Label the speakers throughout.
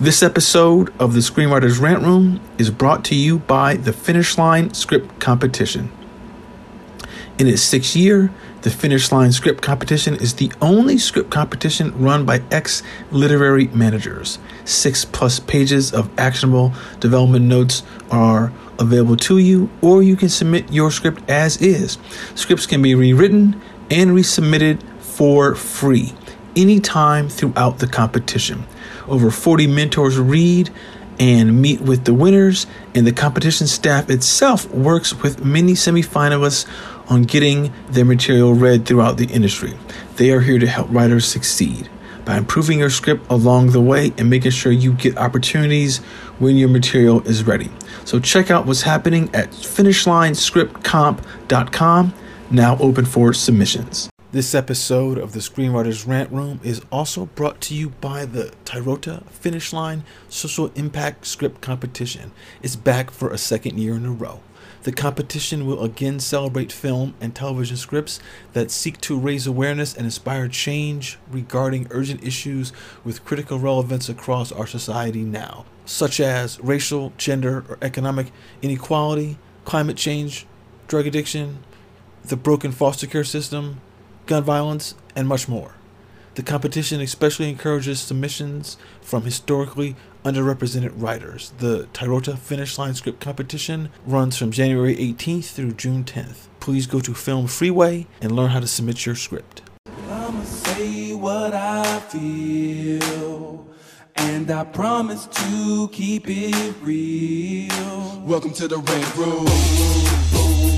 Speaker 1: This episode of the Screenwriters Rant Room is brought to you by the Finish Line Script Competition. In its sixth year, the Finish Line Script Competition is the only script competition run by ex literary managers. Six plus pages of actionable development notes are available to you, or you can submit your script as is. Scripts can be rewritten and resubmitted for free anytime throughout the competition. Over 40 mentors read and meet with the winners, and the competition staff itself works with many semifinalists on getting their material read throughout the industry. They are here to help writers succeed by improving your script along the way and making sure you get opportunities when your material is ready. So check out what's happening at finishlinescriptcomp.com, now open for submissions. This episode of the Screenwriters Rant Room is also brought to you by the Tyrota Finish Line Social Impact Script Competition. It's back for a second year in a row. The competition will again celebrate film and television scripts that seek to raise awareness and inspire change regarding urgent issues with critical relevance across our society now, such as racial, gender, or economic inequality, climate change, drug addiction, the broken foster care system, gun violence, and much more. The competition especially encourages submissions from historically underrepresented writers. The Tyrota Finish Line Script Competition runs from January 18th through June 10th. Please go to Film Freeway and learn how to submit your script.
Speaker 2: I'ma say what I feel, and I promise to keep it real. Welcome to the Red Room.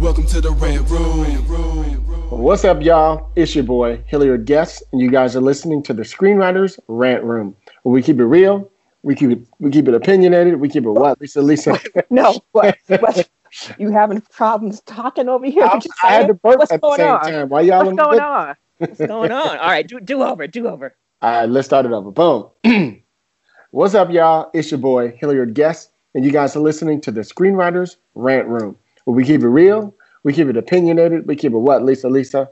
Speaker 2: Welcome to the Red Room.
Speaker 3: What's up, y'all? It's your boy, Hilliard Guest, and you guys are listening to the Screenwriters Rant Room. Where we keep it real, we keep it we keep it opinionated, we keep it what? Lisa, Lisa.
Speaker 4: No, what, what? You having problems talking over here?
Speaker 3: I, I had to burp
Speaker 4: What's
Speaker 3: at the
Speaker 4: going
Speaker 3: same
Speaker 4: on?
Speaker 3: time. Why y'all
Speaker 4: What's going
Speaker 3: the-
Speaker 4: on? What's going on? All right, do do over, do over.
Speaker 3: All right, let's start it over. Boom. What's up, y'all? It's your boy, Hilliard Guest, and you guys are listening to the Screenwriters Rant Room. Where we keep it real, we keep it opinionated, we keep it what, Lisa, Lisa?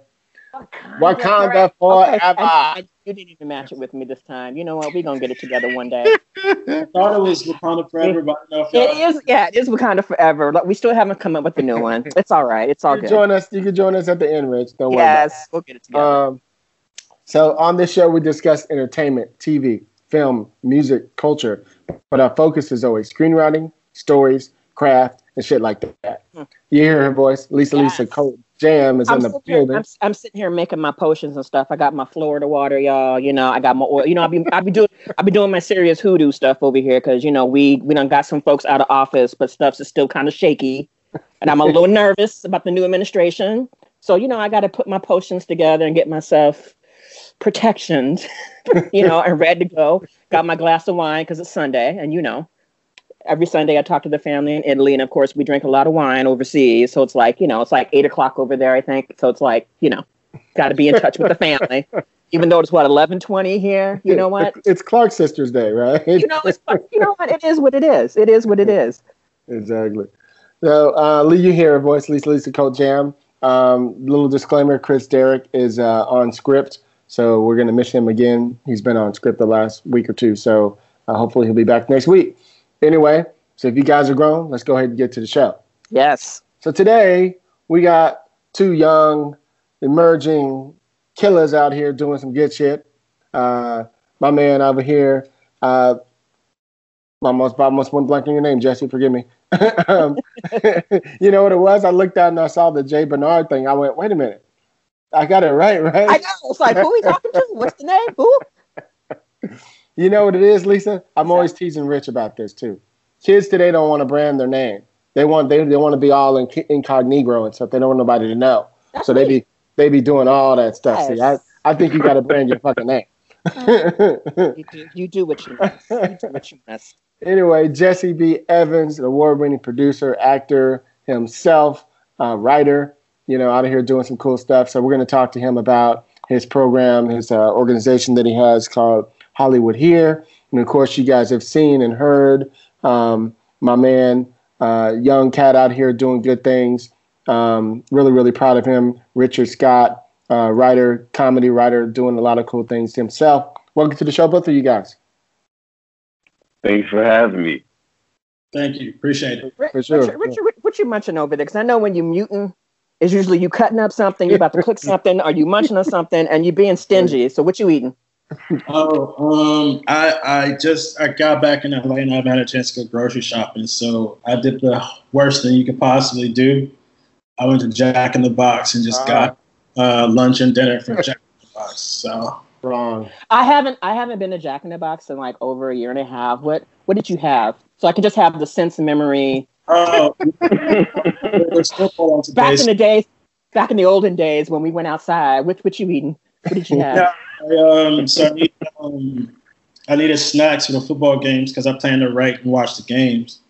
Speaker 3: Wakanda forever.
Speaker 4: Okay, and- and you didn't even match it with me this time. You know what? We're gonna get it together one day.
Speaker 5: I thought it was Wakanda Forever, but I don't know if
Speaker 4: It yeah, it is Wakanda forever. Like we still haven't come up with the new one. It's all right. It's all
Speaker 3: You
Speaker 4: good.
Speaker 3: join us. You can join us at the end, Rich. Don't worry. about it.
Speaker 4: Yes, we'll get it together.
Speaker 3: Um, so on this show, we discuss entertainment, TV, film, music, culture, but our focus is always screenwriting, stories, craft, and shit like that.
Speaker 4: Hmm.
Speaker 3: You hear her voice, Lisa Lisa
Speaker 4: Yes.
Speaker 3: Cold Jam is
Speaker 4: I'm
Speaker 3: in the
Speaker 4: sitting, here,
Speaker 3: building.
Speaker 4: I'm, I'm sitting here making my potions and stuff. I got my Florida water, y'all. You know, I got my oil. You know, I be I be doing I be doing my serious hoodoo stuff over here because you know we we done got some folks out of office, but stuff's is still kind of shaky, and I'm a little nervous about the new administration. So you know, I got to put my potions together and get myself protections, you know, and ready to go. Got my glass of wine because it's Sunday, and you know, every Sunday I talk to the family in Italy, and of course we drink a lot of wine overseas. So it's like you know, it's like eight o'clock over there, I think. So it's like you know, got to be in touch with the family, even though it's what eleven twenty here. You know what?
Speaker 3: It's Clark Sisters Day, right?
Speaker 4: You know, it's you know what? It is what it is. It is what it is.
Speaker 3: exactly. So, uh, Lee, you hear her voice, Lisa Lisa Cult Jam. Um, little disclaimer: Chris Derrick is uh, on script, so we're gonna miss him again. He's been on script the last week or two, so uh, hopefully he'll be back next week. Anyway, so if you guys are grown, let's go ahead and get to the show.
Speaker 4: Yes.
Speaker 3: So today we got two young, emerging killers out here doing some good shit. Uh, my man over here, uh, I almost, I almost went blank on your name, Jesse. Forgive me. um, you know what it was? I looked out and I saw the Jay Bernard thing. I went, wait a minute, I got it right, right?
Speaker 4: I know. It's like who we talking to? What's the name? Who?
Speaker 3: You know what it is, Lisa? I'm always teasing Rich about this too. Kids today don't want to brand their name. They want they, they want to be all in, incognito and stuff. They don't want nobody to know.
Speaker 4: That's
Speaker 3: so they be they be doing all that stuff. See, I, I think you got to brand your fucking name.
Speaker 4: you, do, you do what you must. You do what you must.
Speaker 3: Anyway, Jesse B. Evans, an award-winning producer, actor himself, uh, writer, you know, out of here doing some cool stuff. So we're going to talk to him about his program, his uh, organization that he has called Hollywood Here. And of course, you guys have seen and heard um, my man, uh, young cat out here doing good things. Um, really, really proud of him. Richard Scott, uh, writer, comedy writer, doing a lot of cool things himself. Welcome to the show, both of you guys.
Speaker 6: Thanks for having me.
Speaker 5: Thank you. Appreciate it.
Speaker 3: For sure.
Speaker 4: Richard, Richard, what you munching over there? Because I know when you muting, it's usually you cutting up something, you're about to cook something, or you munching on something, and you being stingy. So what you eating?
Speaker 5: Oh, um, I I just I got back in LA and I've had a chance to go grocery shopping. So I did the worst thing you could possibly do. I went to Jack in the Box and just
Speaker 3: Ah.
Speaker 5: got uh, lunch and dinner from Jack in the Box. So
Speaker 3: Wrong.
Speaker 4: I haven't I haven't been to Jack in the Box in like over a year and a half. What what did you have? So I can just have the sense of memory.
Speaker 5: oh, there's football on
Speaker 4: Back in the days, back in the olden days when we went outside. What what you eating? What did you have?
Speaker 5: Yeah. I, um, so I need um, I needed snacks for the football games because I plan to write and watch the games.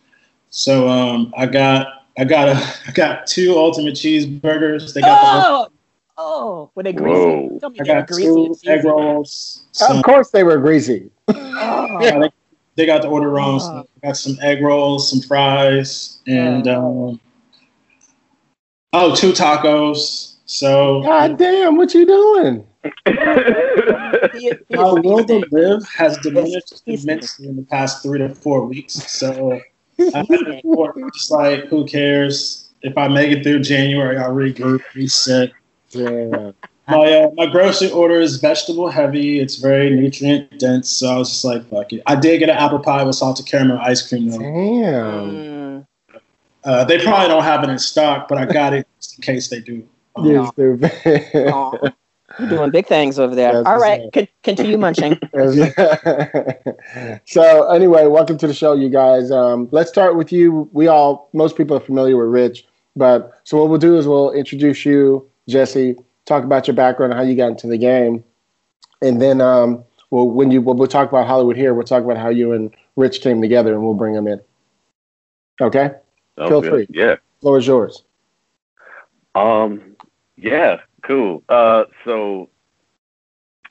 Speaker 5: So um, I got I got a I got two ultimate cheeseburgers. They got the
Speaker 4: oh, oh, were they greasy?
Speaker 6: Whoa.
Speaker 4: Tell me
Speaker 5: I
Speaker 4: they were
Speaker 5: got
Speaker 4: greasy.
Speaker 5: two egg rolls. Some,
Speaker 3: Of course, they were greasy.
Speaker 4: Oh.
Speaker 5: yeah, they, they got the order wrong.
Speaker 4: Oh.
Speaker 5: So I got some egg rolls, some fries, and um, oh, two tacos. So
Speaker 3: God damn, what you doing?
Speaker 4: He- he is
Speaker 5: will to live has diminished immensely in the past three to four weeks. So I had to report, just like who cares if I make it through January? I'll regroup, reset.
Speaker 3: Damn.
Speaker 5: My uh, my grocery order is vegetable heavy. It's very nutrient dense. So I was just like, fuck it. I did get an apple pie with salted caramel ice cream though.
Speaker 3: Damn.
Speaker 5: Uh, they probably don't have it in stock, but I got it just in case they do. Um,
Speaker 3: You're stupid.
Speaker 4: Aw. You're doing big things over there.
Speaker 3: That's
Speaker 4: All
Speaker 3: what's
Speaker 4: con- continue munching.
Speaker 3: so anyway, welcome to the show, you guys. Um, let's start with you. We all, most people are familiar with Rich, but so what we'll do is we'll introduce you, Jesse, talk about your background and how you got into the game, and then um, we'll when you when we'll talk about Hollywood here, we'll talk about how you and Rich came together, and we'll bring them in. Okay,
Speaker 6: Sounds
Speaker 3: Feel
Speaker 6: good.
Speaker 3: free.
Speaker 6: Yeah.
Speaker 3: floor is yours.
Speaker 6: Um. Yeah. Cool. Uh. So.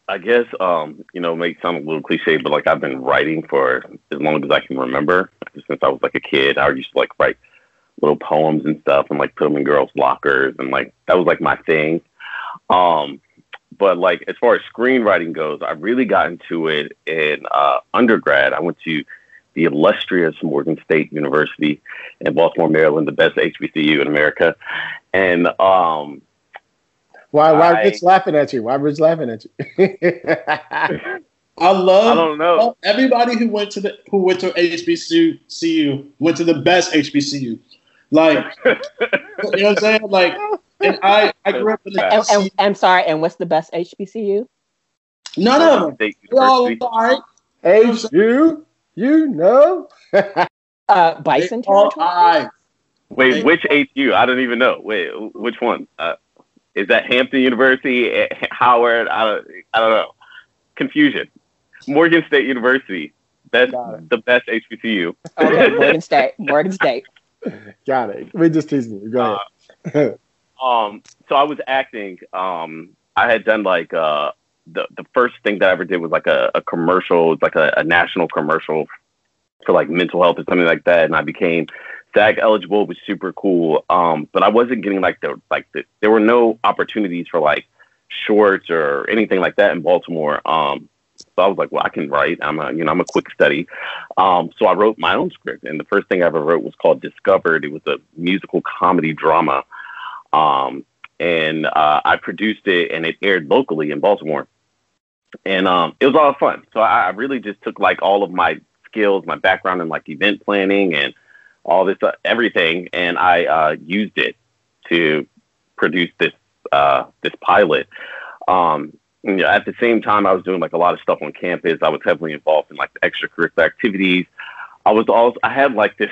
Speaker 6: I guess um, you know, it may sound a little cliche, but like I've been writing for as long as I can remember, since I was like a kid. I used to like write little poems and stuff, and like put them in girls' lockers, and like that was like my thing. Um, but like as far as screenwriting goes, I really got into it in uh, undergrad. I went to the illustrious Morgan State University in Baltimore, Maryland, the best HBCU in America, and um,
Speaker 3: Why? Why
Speaker 6: I-
Speaker 3: Rich laughing at you? Why Rich laughing at you?
Speaker 5: I love.
Speaker 6: I don't know.
Speaker 5: everybody who went to the who went to HBCU CU went to the best HBCU. Like you know what I'm saying? Like and I I grew up in the
Speaker 4: And, and, I'm sorry, and what's the best HBCU?
Speaker 5: none of them.
Speaker 6: State
Speaker 5: They all
Speaker 6: University.
Speaker 5: all right.
Speaker 3: H you, you know.
Speaker 4: Uh, Bison
Speaker 5: They
Speaker 4: territory.
Speaker 6: Wait, which HU? I don't even know. Wait, which one? Uh, is that Hampton University, eh, Howard? I don't, I don't know. Confusion. Morgan State University. That's
Speaker 3: Got it.
Speaker 6: the best HBCU.
Speaker 4: Okay, Morgan State. Morgan State.
Speaker 3: Got it. We just teasing you. Go ahead.
Speaker 6: Um, so I was acting. Um, I had done like uh, the the first thing that I ever did was like a, a commercial, it's like a, a national commercial for like mental health or something like that, and I became SAG eligible. Was super cool. Um, but I wasn't getting like the like the, there were no opportunities for like shorts or anything like that in Baltimore. Um, so I was like, well, I can write. I'm a you know I'm a quick study. Um, so I wrote my own script, and the first thing I ever wrote was called Discovered. It was a musical comedy drama. Um, and uh, I produced it, and it aired locally in Baltimore, and um, it was a lot of fun. So I, I really just took like all of my skills, my background in like event planning and all this uh, everything, and I uh, used it to produce this uh, this pilot. Um, you know, at the same time, I was doing like a lot of stuff on campus. I was heavily involved in like extracurricular activities. I was also I had like this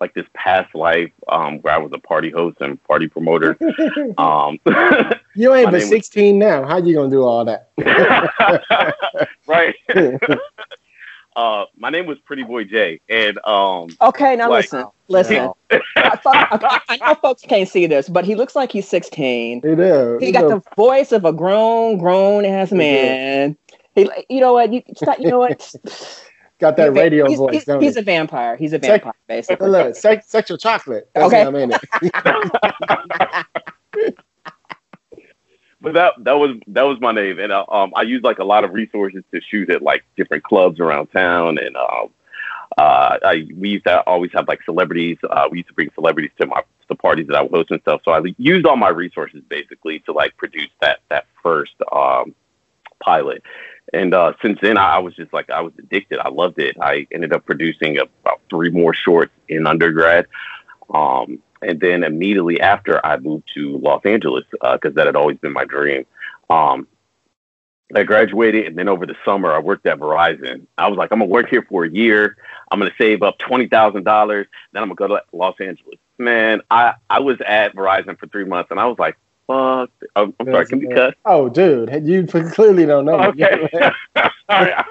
Speaker 6: like this past life um, where I was a party host and party promoter. um,
Speaker 3: you ain't but
Speaker 6: name was-
Speaker 3: 16 now. How you gonna do all that?
Speaker 6: right. Uh, my name was Pretty Boy J, and um,
Speaker 4: Okay, now
Speaker 6: Like-
Speaker 4: listen, listen. I, thought- I- I know folks can't see this, but he looks like he's 16.
Speaker 3: It is.
Speaker 4: He got the voice of a grown, grown ass man. He, you know what? You, stop- you know what?
Speaker 3: got that radio
Speaker 4: he's,
Speaker 3: voice.
Speaker 4: He's,
Speaker 3: don't
Speaker 4: he's
Speaker 3: he?
Speaker 4: a vampire. He's a
Speaker 3: Check-
Speaker 4: vampire, basically.
Speaker 3: Look, sex, sexual chocolate. That's
Speaker 4: Okay.
Speaker 3: what I'm in it.
Speaker 6: but that that was that was my name, and uh, um, I used like a lot of resources to shoot at like different clubs around town, and um, uh, I we used to always have like celebrities. Uh, we used to bring celebrities to my the parties that I would host and stuff. So I used all my resources basically to like produce that that first um, pilot. And uh, since then, I, I was just like I was addicted. I loved it. I ended up producing about three more shorts in undergrad. Um, and then immediately after, I moved to Los Angeles because that had always been my dream. Um, I graduated, and then over the summer, I worked at Verizon. I was like, I'm gonna work here for a year. I'm gonna save up twenty thousand dollars. Then I'm gonna go to Los Angeles. Man, I I was at Verizon for three months, and I was like, fuck. I'm, I'm sorry, can we cut?
Speaker 3: Oh, dude, you clearly don't know.
Speaker 6: Okay. Sorry. I,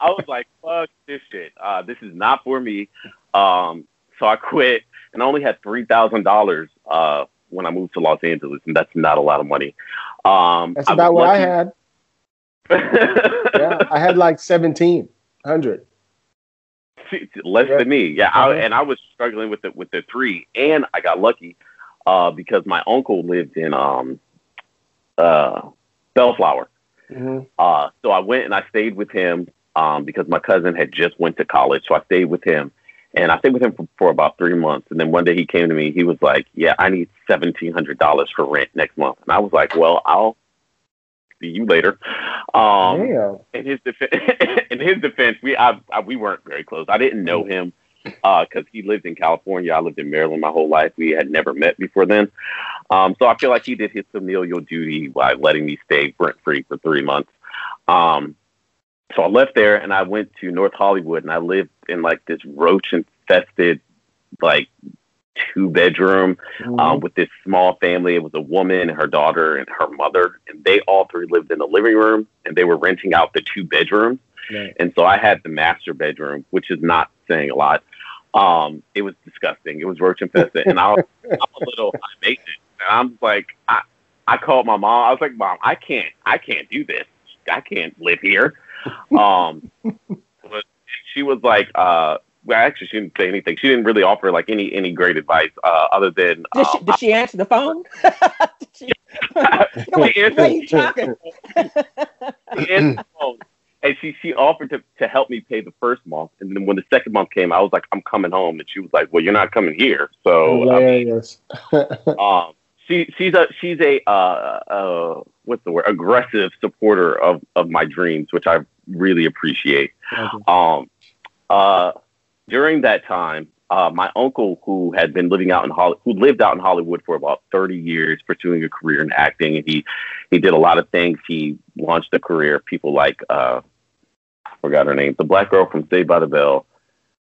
Speaker 6: I was like, fuck this shit. Uh, this is not for me. Um, so I quit and I only had three thousand dollars uh when I moved to Los Angeles, and that's not a lot of money. Um,
Speaker 3: That's
Speaker 6: I
Speaker 3: about
Speaker 6: was
Speaker 3: what I had. Yeah, I had like 1700.
Speaker 6: less
Speaker 3: Yeah.
Speaker 6: than me. Yeah,
Speaker 3: Uh-huh.
Speaker 6: and I was struggling with the with the three, and I got lucky uh, because my uncle lived in um, uh, Bellflower.
Speaker 3: hmm
Speaker 6: Uh, so I went and I stayed with him um, because my cousin had just went to college. So I stayed with him, and I stayed with him for, for about three months. And then one day he came to me. He was like, "Yeah, I need seventeen hundred dollars for rent next month." And I was like, "Well, I'll see you later." Um,
Speaker 3: Damn.
Speaker 6: in his defense, in his defense, we I, I, we weren't very close. I didn't know him because he lived in California. I lived in Maryland my whole life. We had never met before then. Um, so I feel like he did his familial duty by letting me stay rent free for three months. Um, so I left there and I went to North Hollywood and I lived in like this roach infested like two bedroom
Speaker 3: Mhm.
Speaker 6: um, with this small family. It was a woman, and her daughter, and her mother, and they all three lived in the living room, and they were renting out the two bedrooms. And so I had the master bedroom, which is not saying a lot. Um, it was disgusting. It was roach infested, and I was, I'm a little high maintenance, and I'm like, I, I called my mom. I was like, Mom, I can't, I can't do this. I can't live here. Um, but she was like, uh, well, actually, she didn't say anything. She didn't really offer like any any great advice uh, other than
Speaker 4: Did she,
Speaker 6: um,
Speaker 4: did she answer the phone? Did she-
Speaker 6: She answered-
Speaker 4: What are you talking?
Speaker 6: she answered the phone, and she she offered to, to help me pay the first month, and then when the second month came, I was like, I'm coming home, and she was like, Well, you're not coming here, so I mean,
Speaker 3: Hilarious.
Speaker 6: um, she she's a she's a uh, uh, what's the word aggressive supporter of of my dreams, which I really appreciate. Um, uh, during that time, uh, my uncle, who had been living out in Hollywood, who lived out in Hollywood for about 30 years, pursuing a career in acting, and he he did a lot of things. He launched a career. People like uh, I forgot her name, the black girl from Saved by the Bell.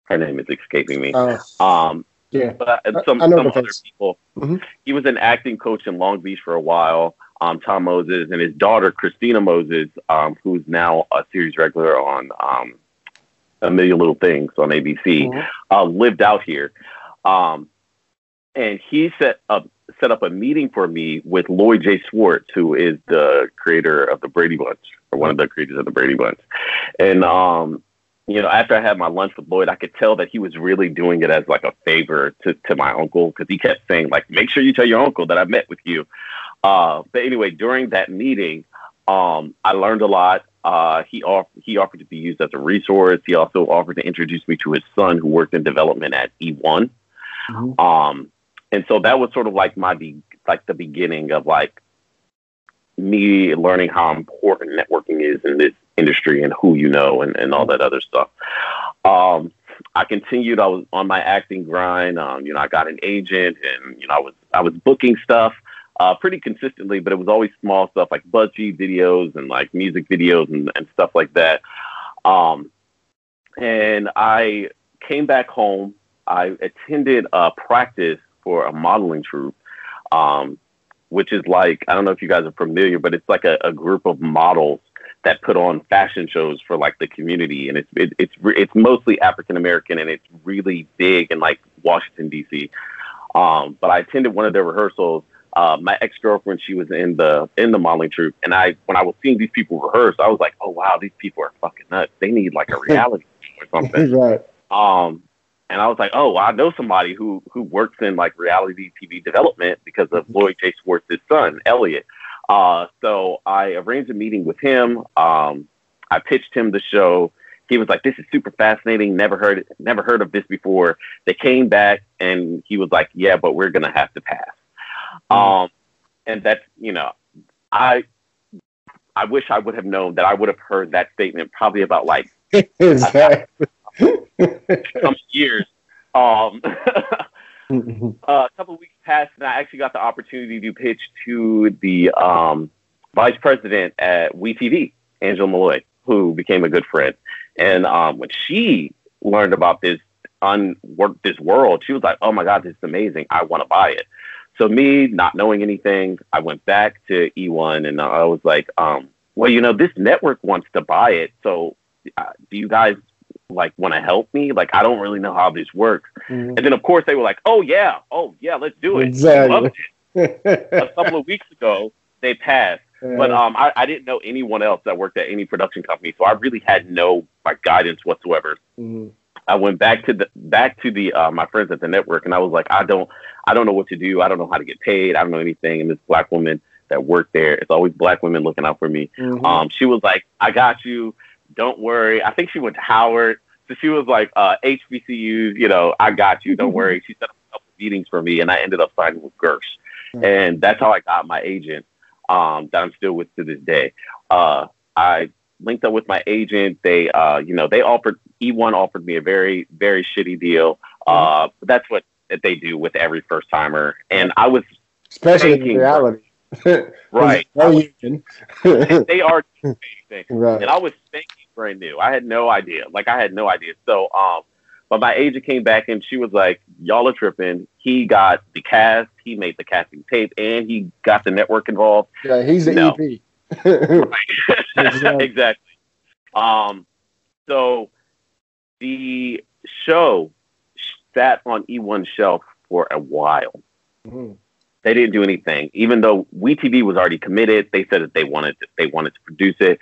Speaker 6: Her name is escaping me.
Speaker 3: Oh,
Speaker 6: Um,
Speaker 3: yeah.
Speaker 6: but some, some other people.
Speaker 3: Mhm.
Speaker 6: He was an acting coach in Long Beach for a while. Um, Tom Moses and his daughter Christina Moses, um, who's now a series regular on um, A Million Little Things on ABC,
Speaker 3: Mhm.
Speaker 6: uh, lived out here. Um, and he set up set up a meeting for me with Lloyd J. Schwartz, who is the creator of the Brady Bunch, or one of the creators of the Brady Bunch. And um, you know, after I had my lunch with Lloyd, I could tell that he was really doing it as like a favor to, to my uncle because he kept saying like, make sure you tell your uncle that I met with you. Uh, but anyway, during that meeting, um, I learned a lot. Uh, he off- he offered to be used as a resource. He also offered to introduce me to his son, who worked in development at E1.
Speaker 3: Mhm.
Speaker 6: Um, and so that was sort of like my be- like the beginning of like me learning how important networking is in this industry and who you know and, and all that other stuff. Um, I continued. I was on my acting grind. Um, you know, I got an agent, and you know, I was I was booking stuff uh, pretty consistently, but it was always small stuff like BuzzFeed videos and like music videos and, and stuff like that. Um, and I came back home I attended a practice for a modeling troupe, um, which is like I don't know if you guys are familiar, but it's like a, a group of models that put on fashion shows for like the community, and it's it, it's it's mostly African American, and it's really big in like Washington D.C. Um, but I attended one of their rehearsals. Uh, my ex girlfriend, she was in the in the modeling troupe, and I when I was seeing these people rehearse, I was like, oh wow, these people are fucking nuts. They need like a reality show or something.
Speaker 3: right.
Speaker 6: Um, and I was like, oh, I know somebody who who works in like reality TV development because of Lloyd J. Schwartz's son, Elliot. Uh, so I arranged a meeting with him. Um, I pitched him the show. He was like, "This is super fascinating. Never heard never heard of this before." They came back and he was like, "Yeah, but we're gonna have to pass." Um, and that's you know, I I wish I would have known that I would have heard that statement probably about like
Speaker 3: exactly.
Speaker 6: some years. Um, uh, a couple of weeks passed, and I actually got the opportunity to pitch to the um, vice president at WeTV, Angela Malloy, who became a good friend. And um, when she learned about this unwork this world, she was like, "Oh my God, this is amazing! I want to buy it." So me, not knowing anything, I went back to E1 and I was like, um, "Well, you know, this network wants to buy it. So, uh, do you guys like want to help me? Like, I don't really know how this works."
Speaker 3: Mhm.
Speaker 6: And then, of course, they were like, "Oh yeah, oh yeah, let's do it."
Speaker 3: Exactly.
Speaker 6: Loved it. A couple of weeks ago, they passed. But um, I, I didn't know anyone else that worked at any production company, so I really had no like guidance whatsoever.
Speaker 3: Mhm.
Speaker 6: I went back to the back to the uh, my friends at the network, and I was like, I don't, I don't know what to do. I don't know how to get paid. I don't know anything. And this black woman that worked there, it's always black women looking out for me.
Speaker 3: Mhm.
Speaker 6: Um, she was like, I got you. Don't worry. I think she went to Howard, so she was like, uh, HBCUs. You know, I got you. Don't worry. She set up a couple meetings for me, and I ended up signing with Gersh,
Speaker 3: Mhm.
Speaker 6: and that's how I got my agent. Um, that I'm still with to this day. Uh, I linked up with my agent. They, uh, you know, they offered E1 offered me a very, very shitty deal. Uh, that's what they do with every first timer. And I was
Speaker 3: Especially in
Speaker 6: Thanking,
Speaker 3: reality.
Speaker 6: right.
Speaker 3: No union.
Speaker 6: they are doing anything.
Speaker 3: right.
Speaker 6: and I was thinking brand new. I had no idea. Like I had no idea. So, um, but my agent came back and she was like, "Y'all are tripping." He got the cast. He made the casting tape, and he got the network involved.
Speaker 3: Yeah, he's the
Speaker 6: No.
Speaker 3: EP.
Speaker 6: Exactly. exactly. Um, so the show sat on E1 shelf for a while.
Speaker 3: Mhm.
Speaker 6: They didn't do anything, even though WeTV was already committed. They said that they wanted to, they wanted to produce it.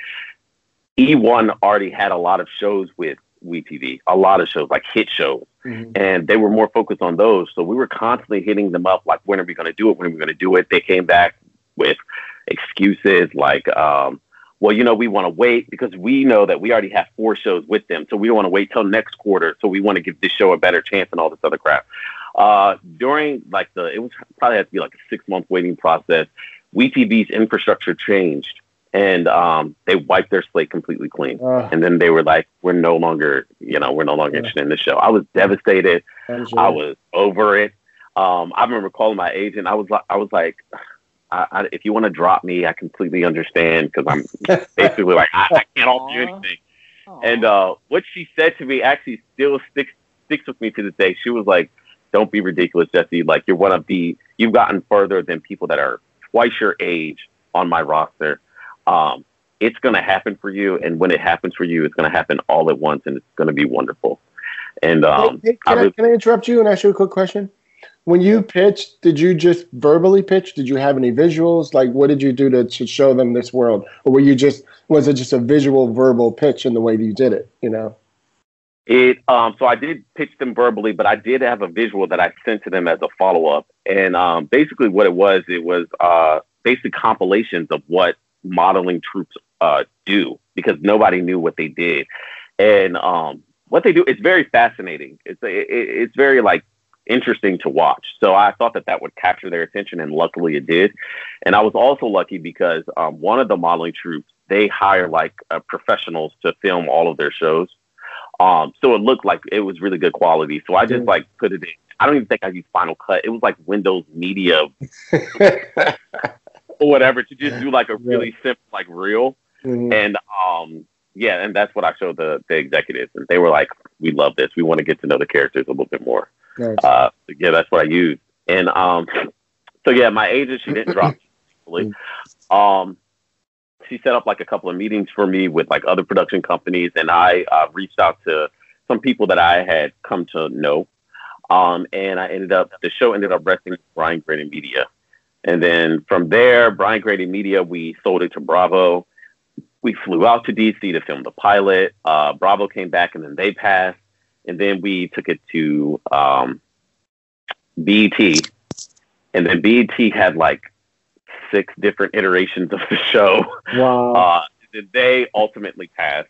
Speaker 6: E1 already had a lot of shows with WeTV, a lot of shows like hit shows,
Speaker 3: Mhm.
Speaker 6: and they were more focused on those. So we were constantly hitting them up, like, when are we going to do it? When are we going to do it? They came back with excuses like, um, well, you know, we want to wait because we know that we already have four shows with them. So we don't want to wait till next quarter. So we want to give this show a better chance and all this other crap. Uh, during like the, it was probably had to be like a six month waiting process. WeTV's infrastructure changed and um, they wiped their slate completely clean.
Speaker 3: Uh,
Speaker 6: And then they were like, we're no longer, you know, we're no longer
Speaker 3: Yeah.
Speaker 6: interested in the show. I was devastated. I was over it. Um, I remember calling my agent. I was like, I was like, I, I, if you want to drop me, I completely understand because I'm basically like, I, I can't offer you
Speaker 4: Aw.
Speaker 6: anything. And uh, what she said to me actually still sticks sticks with me to this day. She was like, "Don't be ridiculous, Jesse. Like you're one of the you've gotten further than people that are twice your age on my roster. Um, it's gonna happen for you, and when it happens for you, it's gonna happen all at once, and it's gonna be wonderful." And um,
Speaker 3: Hey, hey,
Speaker 6: I
Speaker 3: can, I,
Speaker 6: was-
Speaker 3: can I interrupt you and ask you a quick question? When you pitched, did you just verbally pitch? Did you have any visuals? Like, what did you do to, to show them this world, or were you just was it just a visual, verbal pitch in the way that you did it? You know.
Speaker 6: It um so I did pitch them verbally, but I did have a visual that I sent to them as a follow up. And um basically what it was, it was uh basically compilations of what modeling troops uh do because nobody knew what they did. And um what they do it's very fascinating. It's it, it's very like interesting to watch. So I thought that that would capture their attention and luckily it did. And I was also lucky because um one of the modeling troops they hire like uh, professionals to film all of their shows. Um, so it looked like it was really good quality. So I just
Speaker 3: Mm.
Speaker 6: like put it in. I don't even think I used Final Cut. It was like Windows Media or whatever to just do like a really simple like reel.
Speaker 3: Mhm.
Speaker 6: And um, yeah, and that's what I showed the the executives, and they were like, we love this. We want to get to know the characters a little bit more.
Speaker 3: Nice.
Speaker 6: Uh, yeah, that's what I use. And um, so yeah, my agent she didn't drop. me, Um, she set up like a couple of meetings for me with like other production companies, and I uh, reached out to some people that I had come to know. Um, and I ended up the show ended up resting with Brian Graden Media, and then from there, Brian Graden Media we sold it to Bravo. We flew out to DC to film the pilot. Uh, Bravo came back, and then they passed, and then we took it to um, BET, and then BET had like six different iterations of the show.
Speaker 3: Wow.
Speaker 6: Uh, that they ultimately passed,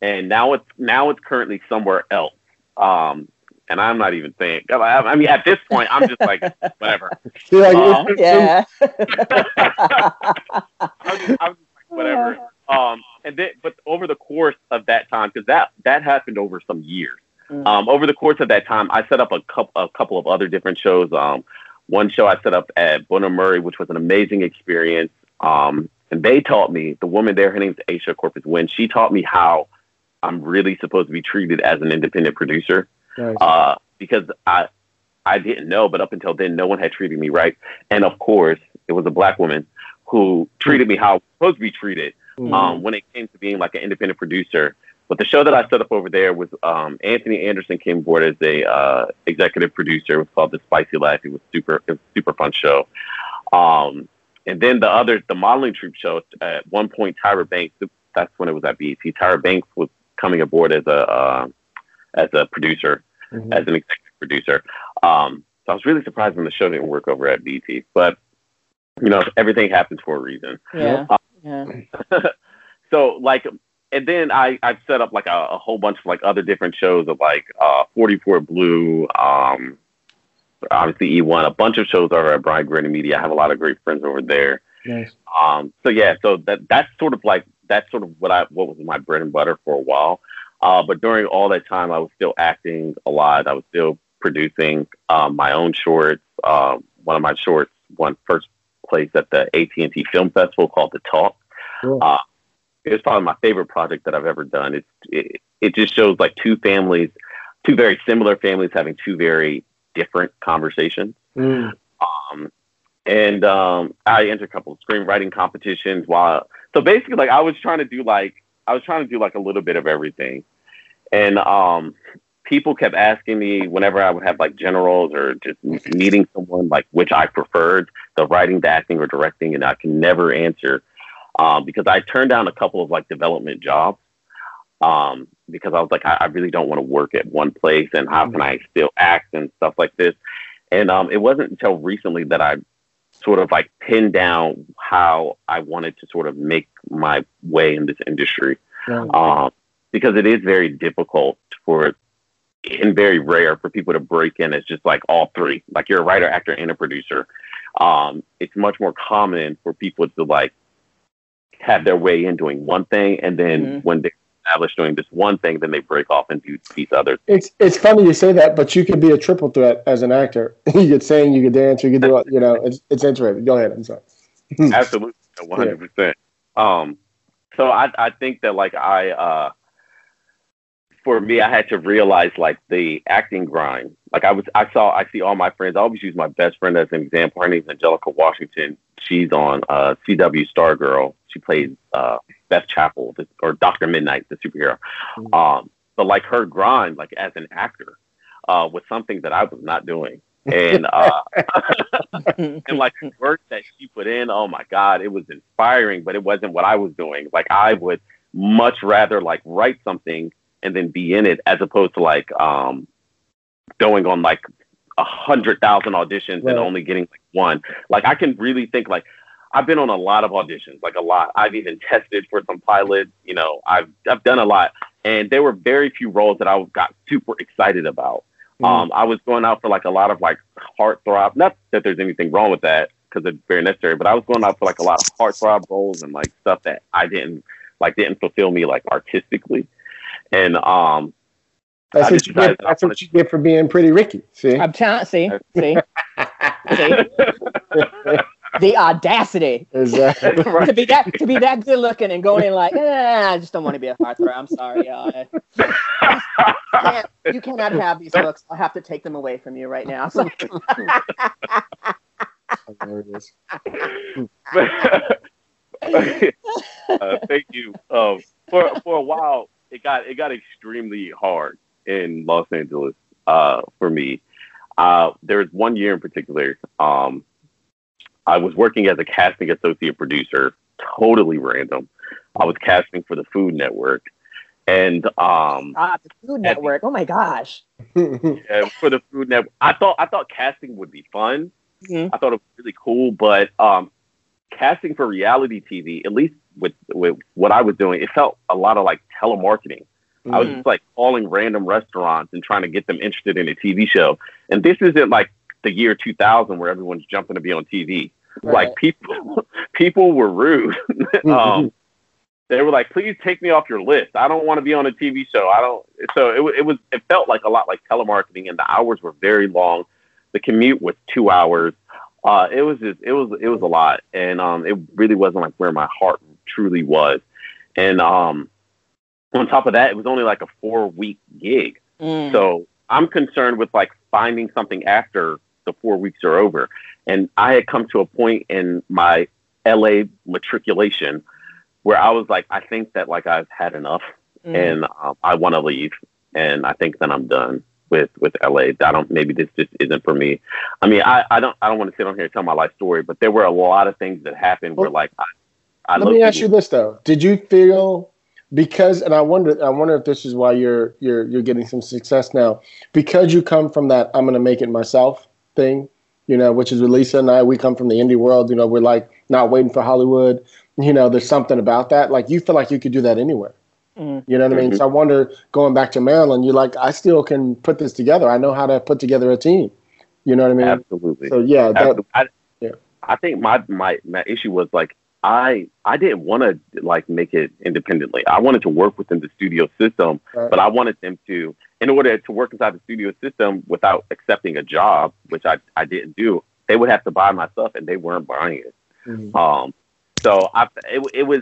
Speaker 6: and now it's now it's currently somewhere else. Um, and I'm not even saying. I, I mean, at this point, I'm just like whatever.
Speaker 3: Like,
Speaker 6: um,
Speaker 3: it- it-
Speaker 4: yeah.
Speaker 6: I'm just, I'm just like whatever. Um, and then, but over the course of that time, because that that happened over some years.
Speaker 4: Mm.
Speaker 6: Um, over the course of that time, I set up a couple a couple of other different shows. Um, one show I set up at Bunim Murray, which was an amazing experience. Um, and they taught me the woman there, her name's Aisha Corpus Wynn. She taught me how I'm really supposed to be treated as an independent producer
Speaker 3: nice.
Speaker 6: uh, because I I didn't know, but up until then, no one had treated me right. And of course, it was a black woman who treated me how I was supposed to be treated
Speaker 3: Mm.
Speaker 6: um, when it came to being like an independent producer. But the show that I set up over there was um, Anthony Anderson came aboard as a uh, executive producer. It was called The Spicy Life. It was super, it was a super fun show. Um, and then the other, the modeling troupe show. At one point, Tyra Banks. That's when it was at BET. Tyra Banks was coming aboard as a uh, as a producer,
Speaker 3: Mhm.
Speaker 6: as an executive producer. Um, so I was really surprised when the show didn't work over at BET. But you know, everything happens for a reason.
Speaker 4: yeah. Yeah.
Speaker 6: so like and then I I've set up like a, a whole bunch of like other different shows of like uh 44 Blue, um obviously E1, a bunch of shows over at Brian Graden Media. I have a lot of great friends over there.
Speaker 3: nice.
Speaker 6: Um so yeah, so that that's sort of like that's sort of what I what was my bread and butter for a while. Uh but during all that time I was still acting a lot. I was still producing um, my own shorts. Um, one of my shorts won first place at the AT&T Film Festival called The Talk.
Speaker 3: Cool.
Speaker 6: Uh, it was probably my favorite project that I've ever done. It's it, it just shows like two families, two very similar families having two very different conversations.
Speaker 3: Mm.
Speaker 6: Um, and um, I entered a couple of screenwriting competitions. While so basically, like I was trying to do like I was trying to do like a little bit of everything, and um, people kept asking me whenever I would have like generals or just meeting someone like which I preferred, the writing, the acting, or directing, and I can never answer um, because I turned down a couple of like development jobs um, because I was like, I, I really don't want to work at one place, and how can I still act and stuff like this? And um, it wasn't until recently that I sort of like pinned down how I wanted to sort of make my way in this industry
Speaker 3: Right.
Speaker 6: um, because it is very difficult for and very rare for people to break in as just like all three like you're a writer actor and a producer um, it's much more common for people to like have their way in doing one thing and then
Speaker 4: Mhm.
Speaker 6: when they're established doing this one thing then they break off and do these others
Speaker 3: It's it's funny you say that, but you could be a triple threat as an actor. you could sing, you could dance, you could do it. You know, it's it's interesting. Go ahead. I'm sorry.
Speaker 6: Absolutely, one hundred percent. Um, so I I think that like I uh, for me I had to realize like the acting grind. Like I was I saw I see all my friends. I always use my best friend as an example. Her name's Angelica Washington. She's on uh, CW Stargirl. She plays uh, Beth Chapel the, or Doctor Midnight, the superhero. Um, but like her grind, like as an actor, uh, was something that I was not doing. And uh, and like the work that she put in, oh my God, it was inspiring, but it wasn't what I was doing. Like I would much rather like write something and then be in it as opposed to like um going on like a hundred thousand auditions
Speaker 3: Right.
Speaker 6: and only getting like one. Like I can really think like I've been on a lot of auditions, like a lot. I've even tested for some pilots, you know, I've I've done a lot. And there were very few roles that I got super excited about. Um, I was going out for like a lot of like heartthrob. Not that there's anything wrong with that because it's very necessary, but I was going out for like a lot of heartthrob roles and like stuff that I didn't like didn't fulfill me like artistically. And um,
Speaker 3: That's what you get.
Speaker 6: I
Speaker 3: That's what you get for being pretty Ricky. See.
Speaker 4: I'm telling. See, see, see. the audacity
Speaker 3: Exactly.
Speaker 4: to be that to be that good looking and going in like, eh, I just don't want to be a heartthrob. I'm sorry, y'all. Can't- you cannot have these looks. I'll have to take them away from you right now. So,
Speaker 3: it is.
Speaker 6: uh, thank you. Um, for for a while, it got it got extremely hard in Los Angeles uh, for me. Uh, there was one year in particular. Um, I was working as a casting associate producer, totally random. I was casting for the Food Network, and um,
Speaker 4: ah, the Food Network. Oh my gosh.
Speaker 6: yeah, for the Food Network, I thought I thought casting would be fun.
Speaker 4: Mhm.
Speaker 6: I thought it was really cool, but um, casting for reality TV, at least with with what I was doing, it felt a lot of like telemarketing. I was
Speaker 4: Mhm.
Speaker 6: just like calling random restaurants and trying to get them interested in a TV show. And this isn't like the year 2000 where everyone's jumping to be on TV.
Speaker 4: Right.
Speaker 6: Like people, people were rude. um, they were like, "Please take me off your list. I don't want to be on a TV show. I don't." So it, it was. It felt like a lot like telemarketing, and the hours were very long. The commute was two hours. Uh, it was just. It was. It was a lot, and um, it really wasn't like where my heart truly was. And um, on top of that, it was only like a four week gig.
Speaker 4: Mm.
Speaker 6: So I'm concerned with like finding something after the four weeks are over. And I had come to a point in my LA matriculation where I was like, I think that like I've had enough
Speaker 4: Mm.
Speaker 6: and um, I want to leave. And I think that I'm done with with LA. I don't. Maybe this just isn't for me. I mean, I, I don't. I don't want to sit on here and tell my life story, but there were a lot of things that happened where like I. I
Speaker 3: Let me ask you this though: Did you feel because, and I wonder, I wonder if this is why you're you're you're getting some success now because you come from that "I'm going to make it myself" thing, you know, which is with Lisa and I. We come from the indie world, you know. We're like not waiting for Hollywood. You know, there's something about that. Like you feel like you could do that anywhere.
Speaker 4: Mm.
Speaker 3: You know what I mean?
Speaker 6: Mhm.
Speaker 3: So I wonder, going back to Maryland, you're like, I still can put this together. I know how to put together a team. You know what I mean?
Speaker 6: Absolutely.
Speaker 3: So yeah, that,
Speaker 6: Absolutely. I,
Speaker 3: yeah.
Speaker 6: I think my, my my issue was like I I didn't want to like make it independently. I wanted to work within the studio system,
Speaker 3: Right.
Speaker 6: but I wanted them to in order to work inside the studio system without accepting a job, which I I didn't do. They would have to buy my stuff, and they weren't buying it.
Speaker 3: Mhm.
Speaker 6: Um, so I it, it was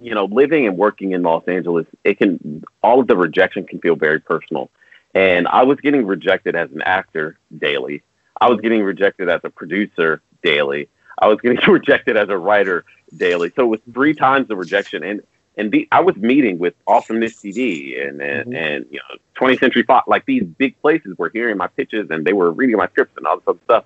Speaker 6: you know living and working in Los Angeles. It can all of the rejection can feel very personal, and I was getting rejected as an actor daily. I was getting rejected as a producer daily. I was getting rejected as a writer daily. So it was three times the rejection, and and the, I was meeting with Awesomeness TV and and,
Speaker 3: Mhm.
Speaker 6: and you know 20th Century Fox, like these big places were hearing my pitches and they were reading my scripts and all this other stuff,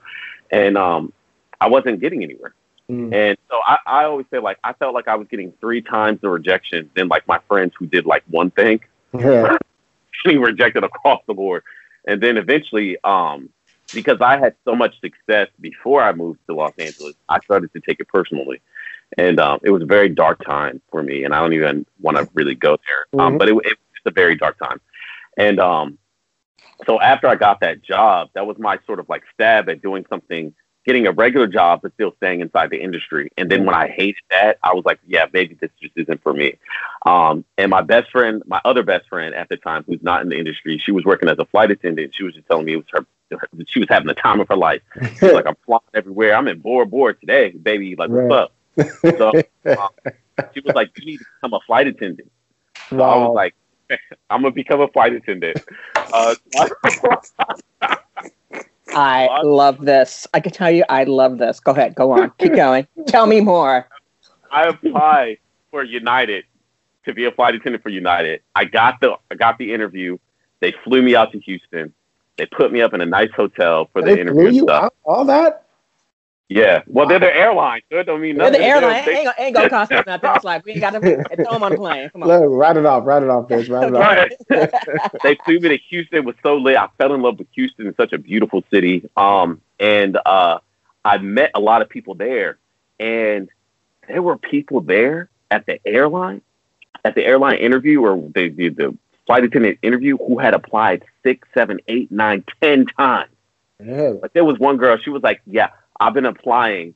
Speaker 6: and um, I wasn't getting anywhere.
Speaker 3: Mhm.
Speaker 6: And so I, I always say like I felt like I was getting three times the rejection than like my friends who did like one thing
Speaker 3: yeah.
Speaker 6: getting rejected across the board. And then eventually, um, because I had so much success before I moved to Los Angeles, I started to take it personally. And um, it was a very dark time for me, and I don't even want to really go there. Um,
Speaker 3: Mhm.
Speaker 6: but it, it was a very dark time. And um, so after I got that job, that was my sort of like stab at doing something, getting a regular job, but still staying inside the industry. And then when I hated that, I was like, yeah, maybe this just isn't for me. Um, and my best friend, my other best friend at the time, who's not in the industry, she was working as a flight attendant. She was just telling me it was her she was having the time of her life. She was like, I'm flying everywhere. I'm in Bora Bora today, baby. Like, what's up? So um, she was like, you need to become a flight attendant. So I was like, I'm gonna become a flight attendant. Uh,
Speaker 4: I love this. I can tell you, I love this. Go ahead, go on, keep going. Tell me more.
Speaker 6: I applied for United to be a flight attendant for United. I got the I got the interview. They flew me out to Houston. They put me up in a nice hotel for the
Speaker 3: they
Speaker 6: interview
Speaker 3: flew you
Speaker 6: stuff.
Speaker 3: out, all that.
Speaker 6: Yeah. Well, they're the airline. So it don't mean
Speaker 4: They're
Speaker 6: nothing.
Speaker 4: the airline.
Speaker 6: They-
Speaker 4: Ain't, gonna- ain't gonna cost us nothing. It's like we ain't got to throw them on a plane. Come on.
Speaker 3: Look, write it off, write it off, bitch, write it off.
Speaker 6: Right. they flew me to Houston. It was so lit. I fell in love with Houston. It's such a beautiful city. Um, and uh, I met a lot of people there, and there were people there at the airline, at the airline interview or the the, the flight attendant interview who had applied six, seven, eight, nine, ten times.
Speaker 3: Yeah.
Speaker 6: Like there was one girl. She was like, "Yeah, I've been applying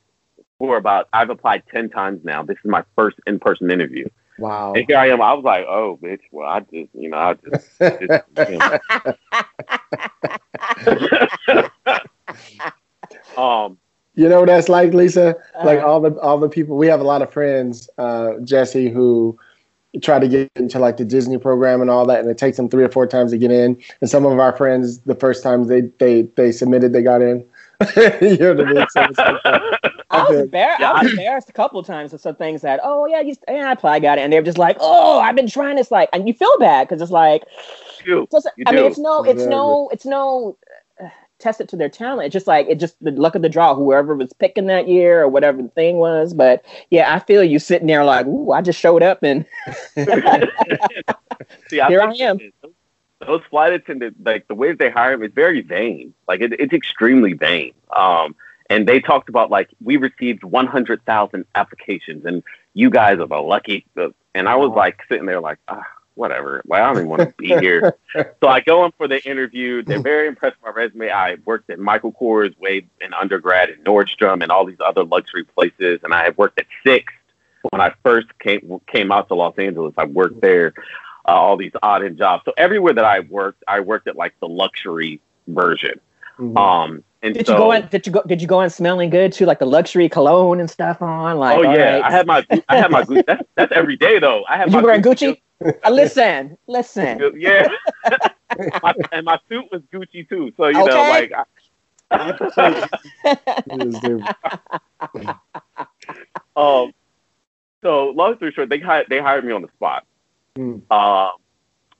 Speaker 6: for about. I've applied ten times now. This is my first in person interview."
Speaker 3: Wow.
Speaker 6: And here I am. I was like, "Oh, bitch. Well, I just, you know, I just." just um,
Speaker 3: You know what that's like, Lisa? Like
Speaker 4: Uh-huh.
Speaker 3: all the all the people we have a lot of friends, uh, Jesse, who try to get into like the Disney program and all that, and it takes them three or four times to get in. And some of our friends, the first times they they they submitted, they got in. you know what I mean? So like that.
Speaker 4: I was embarrassed.
Speaker 6: Yeah,
Speaker 4: I was embarrassed a couple of times with some things that, oh yeah, you, yeah, I applied, got it, and they're just like, oh, I've been trying this, like, and you feel bad because it's like,
Speaker 6: You.
Speaker 4: just,
Speaker 6: You
Speaker 4: I mean, it's no, it's
Speaker 3: Exactly.
Speaker 4: no, it's no. Uh, test it to their talent. Just like it just the luck of the draw, whoever was picking that year or whatever the thing was. But yeah, I feel you sitting there like, ooh, I just showed up and
Speaker 6: See, I
Speaker 4: Here I am.
Speaker 6: Those, those flight attendants, like the way they hire them, is very vain. Like it, it's extremely vain. Um, and they talked about like we received 100,000 applications, and you guys are the lucky. And I was like sitting there like, ah, whatever. Like I don't even want to be here. so I go in for the interview. They're very impressed with my resume. I worked at Michael Kors way in undergrad at Nordstrom and all these other luxury places, and I had worked at Six when I first came came out to Los Angeles. I worked there, uh, all these odd end jobs. So everywhere that I worked, I worked at like the luxury version.
Speaker 3: Mhm.
Speaker 6: Um, and
Speaker 4: did
Speaker 6: so,
Speaker 4: you go in? Did you go? Did you go in smelling good too, like the luxury cologne and stuff on? Like,
Speaker 6: oh yeah,
Speaker 4: right.
Speaker 6: I had my I had my Gucci. That's, that's every day though. I have.
Speaker 4: Did you wearing Gucci? Uh, listen, listen.
Speaker 6: Yeah, my, and my suit was Gucci too. So you know, like I,
Speaker 5: I prefer
Speaker 3: Yes, dude.
Speaker 6: Um, so long story short, they hired they hired me on the spot.
Speaker 3: Hmm.
Speaker 6: Um,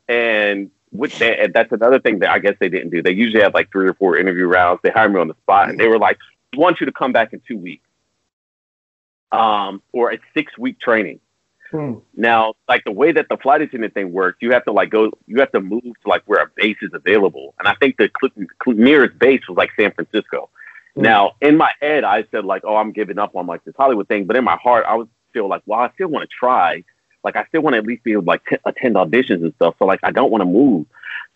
Speaker 6: and with that, and that's another thing that I guess they didn't do. They usually have like three or four interview rounds. They hired me on the spot, and they were like, "We want you to come back in two weeks, um, or a six week training."
Speaker 3: Hmm.
Speaker 6: Now, like the way that the flight attendant thing works, you have to like go, you have to move to like where a base is available. And I think the cl- cl- nearest base was like San Francisco.
Speaker 3: Hmm.
Speaker 6: Now, in my head, I said like, oh, I'm giving up on like this Hollywood thing. But in my heart, I was feel like, well, I still want to try. Like, I still want to at least be able to like t- attend auditions and stuff. So like, I don't want to move.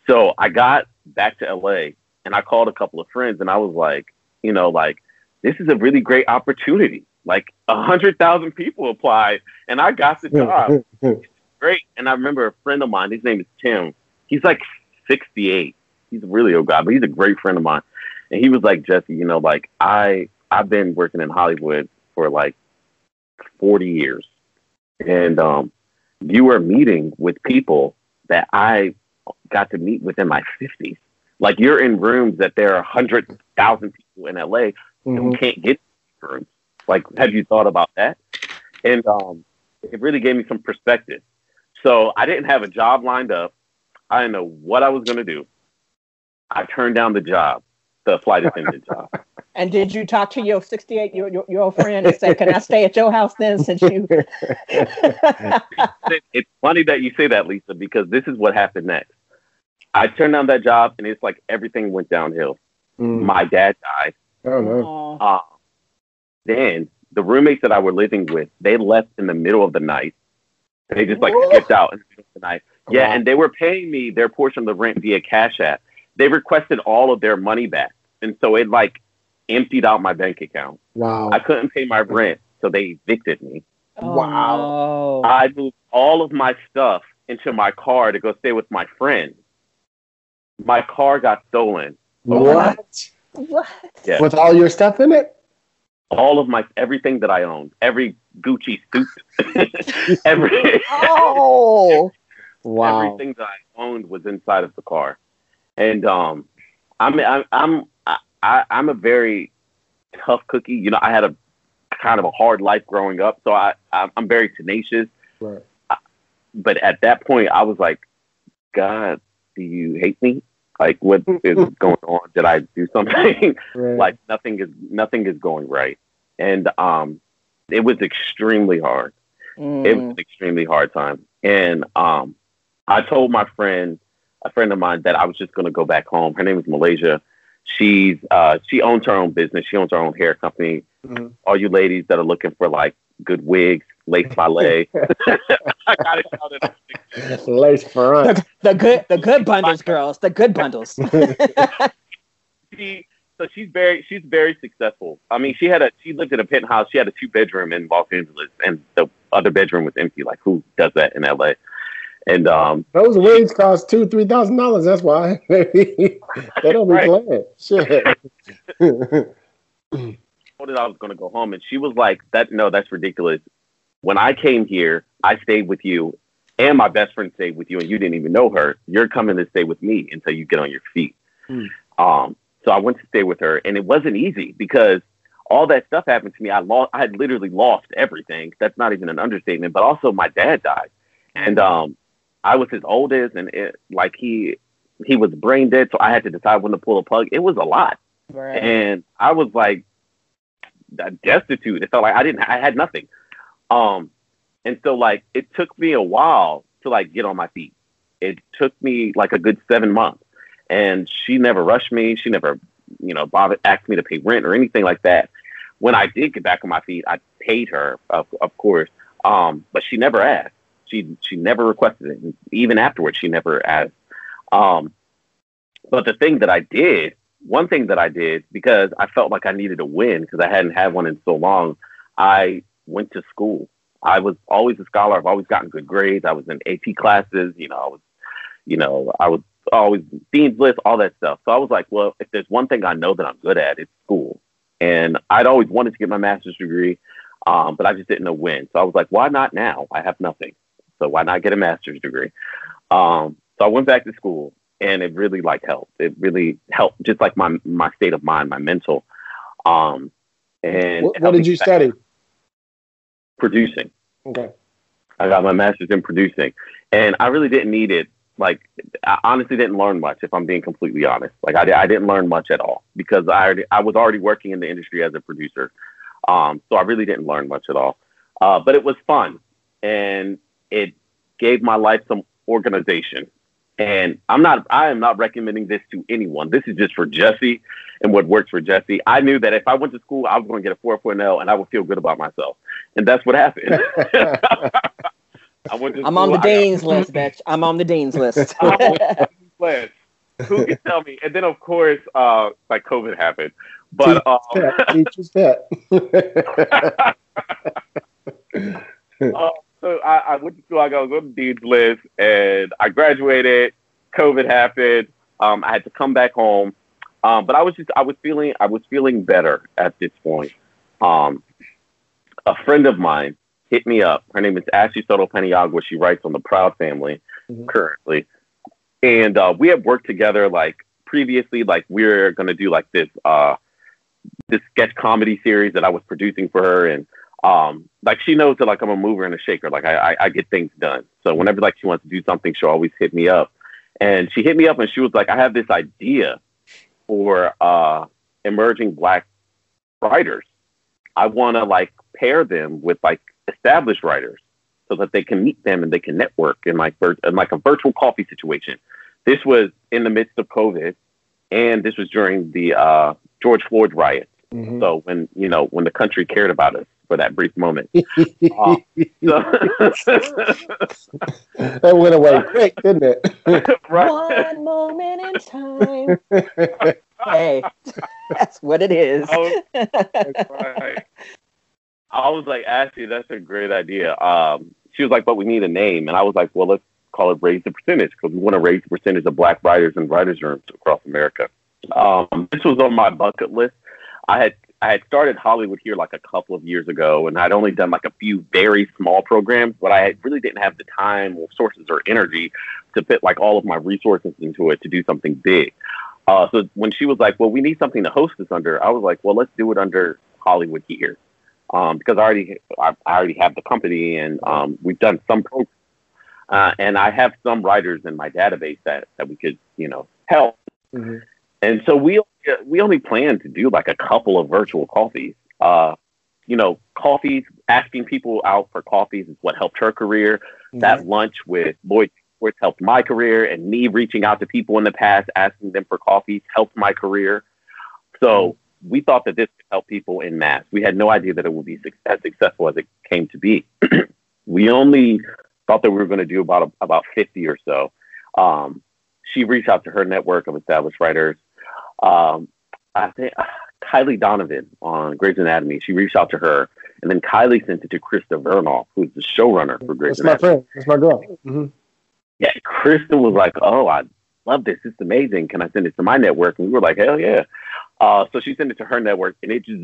Speaker 6: So I got back to LA and I called a couple of friends and I was like, you know, like this is a really great opportunity. Like a hundred thousand people applied and I got the job great. And I remember a friend of mine, his name is Tim. He's like 68. He's a really old guy, but he's a great friend of mine. And he was like, Jesse, you know, like I I've been working in Hollywood for like 40 years. And um you are meeting with people that I got to meet within my 50s. Like you're in rooms that there are 100,000 people in LA who
Speaker 3: Mhm.
Speaker 6: can't get rooms. Like, have you thought about that? And um, it really gave me some perspective. So I didn't have a job lined up. I didn't know what I was going to do. I turned down the job, the flight attendant job.
Speaker 4: And did you talk to your 68 year, your, your old friend and say, "Can I stay at your house then?" Since you,
Speaker 6: It's funny that you say that, Lisa, because this is what happened next. I turned down that job, and it's like everything went downhill.
Speaker 3: Mm.
Speaker 6: My dad died.
Speaker 3: Oh no.
Speaker 6: Uh, then the roommates that I were living with, they left in the middle of the night. They just like
Speaker 4: What?
Speaker 6: skipped out in the middle of the night. Yeah,
Speaker 3: Wow.
Speaker 6: and they were paying me their portion of the rent via Cash App. They requested all of their money back, and so it like emptied out my bank account.
Speaker 3: Wow.
Speaker 6: I couldn't pay my rent, so they evicted me.
Speaker 4: Oh,
Speaker 3: Wow.
Speaker 4: no.
Speaker 6: I moved all of my stuff into my car to go stay with my friend. My car got stolen.
Speaker 3: What?
Speaker 4: What?
Speaker 6: Yeah.
Speaker 3: With all your stuff in it?
Speaker 6: All of my everything that I owned, every Gucci suit, every
Speaker 4: Oh.
Speaker 3: Wow.
Speaker 6: everything that I owned was inside of the car, and um, I'm I'm I'm I, I'm a very tough cookie. You know, I had a kind of a hard life growing up, so I I'm very tenacious.
Speaker 3: Right.
Speaker 6: But at that point, I was like, God, do you hate me? Like, what is going on? Did I do something?
Speaker 3: Right.
Speaker 6: like nothing is nothing is going right, and um, it was extremely hard it was
Speaker 4: Mm.
Speaker 6: an extremely hard time. And um, I told my friend, a friend of mine, that I was just going to go back home. Her name is Malaysia. She's uh, she owns her own business. She owns her own hair company.
Speaker 3: Mhm.
Speaker 6: All you ladies that are looking for like good wigs, lace ballet. I got it out
Speaker 3: Lace front.
Speaker 4: The, the good, the good bundles, girls. The good bundles.
Speaker 6: she so she's very she's very successful. I mean, she had a she lived in a penthouse. She had a two bedroom in Los Angeles, and the other bedroom was empty. Like who does that in LA? And um,
Speaker 3: Those wings cost two, three thousand dollars. That's why they don't be
Speaker 6: Right.
Speaker 3: playing. Shit.
Speaker 6: told her I was going to go home, and she was like, "That no, that's ridiculous. When I came here, I stayed with you, and my best friend stayed with you, and you didn't even know her. You're coming to stay with me until you get on your feet."
Speaker 3: Hmm.
Speaker 6: Um, so I went to stay with her, and it wasn't easy because all that stuff happened to me. I lost. I had literally lost everything. That's not even an understatement. But also, my dad died, and um, I was his oldest, and it, like he he was brain dead, so I had to decide when to pull the plug. It was a lot,
Speaker 4: Right.
Speaker 6: and I was like destitute. It felt like I didn't. I had nothing. Um, and so like it took me a while to like get on my feet. It took me like a good seven months, and she never rushed me. She never, you know, bothered asked me to pay rent or anything like that. When I did get back on my feet, I paid her, of, of course, um, but she never asked. She she never requested it. Even afterwards, she never asked. Um, but the thing that I did, one thing that I did, because I felt like I needed a win because I hadn't had one in so long, I went to school. I was always a scholar. I've always gotten good grades. I was in AP classes. You know, I was, you know, I was always dean's list, all that stuff. So I was like, well, if there's one thing I know that I'm good at, it's school. And I'd always wanted to get my master's degree, um, but I just didn't know when. So I was like, why not now? I have nothing. So why not get a master's degree? Um, so I went back to school, and it really like helped. It really helped, just like my my state of mind, my mental. Um, and
Speaker 3: What, what did you study?
Speaker 6: Producing.
Speaker 3: Okay.
Speaker 6: I got my master's in producing, and I really didn't need it. Like, I honestly didn't learn much. If I'm being completely honest, like I, I didn't learn much at all because I already I was already working in the industry as a producer, um, so I really didn't learn much at all. Uh, but it was fun, and it gave my life some organization. And I'm not I am not recommending this to anyone. This is just for Jesse and what works for Jesse. I knew that if I went to school, I was going to get a 4.0 and I would feel good about myself, and that's what happened. I went to
Speaker 4: I'm on the
Speaker 6: I got-
Speaker 4: dean's list, bitch. I'm on the dean's list.
Speaker 6: list. Who can tell me? And then of course, uh, like COVID happened. But um,
Speaker 3: Pet, teacher's pet.
Speaker 6: uh, so I, I went to school. I got on the dean's list, and I graduated. COVID happened. Um, I had to come back home, um, but I was just I was feeling I was feeling better at this point. Um, a friend of mine hit me up. Her name is Ashley Soto Paniagua. She writes on the Proud Family
Speaker 3: Mhm.
Speaker 6: currently, and uh, we have worked together like previously. Like we're gonna do like this uh, this sketch comedy series that I was producing for her, and um, like she knows that like I'm a mover and a shaker. Like I, I, I get things done. So whenever like she wants to do something, she'll always hit me up. And she hit me up and she was like, I have this idea for uh, emerging black writers. I want to like pair them with like established writers so that they can meet them and they can network in like vir- in like a virtual coffee situation. This was in the midst of COVID, and this was during the uh, George Floyd riots.
Speaker 3: Mhm.
Speaker 6: So when you know when the country cared about us for that brief moment. Uh,
Speaker 3: that went away quick, didn't it?
Speaker 6: right.
Speaker 4: One moment in time. hey, that's what it is.
Speaker 6: I was, that's right. I was like, Ashley, that's a great idea. Um, she was like, but we need a name, and I was like, well, let's call it Raise the Percentage because we want to raise the percentage of Black writers and writers' rooms across America. Um, this was on my bucket list. I had I had started Hollywood here like a couple of years ago, and I'd only done like a few very small programs, but I really didn't have the time or sources or energy to fit like all of my resources into it to do something big. Uh, so when she was like, "Well, we need something to host this under," I was like, "Well, let's do it under Hollywood here," um, because I already I, I already have the company and um, we've done some programs, uh, and I have some writers in my database that that we could you know help.
Speaker 3: Mhm.
Speaker 6: And so we we only plan to do like a couple of virtual coffees. Uh, you know, coffees, asking people out for coffees is what helped her career. That lunch with Lloyd Schwartz helped my career, and me reaching out to people in the past, asking them for coffees, helped my career. So we thought that this could help people in mass. We had no idea that it would be as successful as it came to be. we only thought that we were going to do about about 50 or so. Um, she reached out to her network of established writers. Um, I think Kiley Donovan on Grey's Anatomy. She reached out to her, and then Kylie sent it to Krista Vernoff, who's the showrunner for Grey's
Speaker 3: That's my friend. That's my girl. hmm
Speaker 6: Yeah, Krista was like, "Oh, I love this. It's amazing. Can I send it to my network?" And we were like, "Hell yeah!" Uh, so she sent it to her network, and it just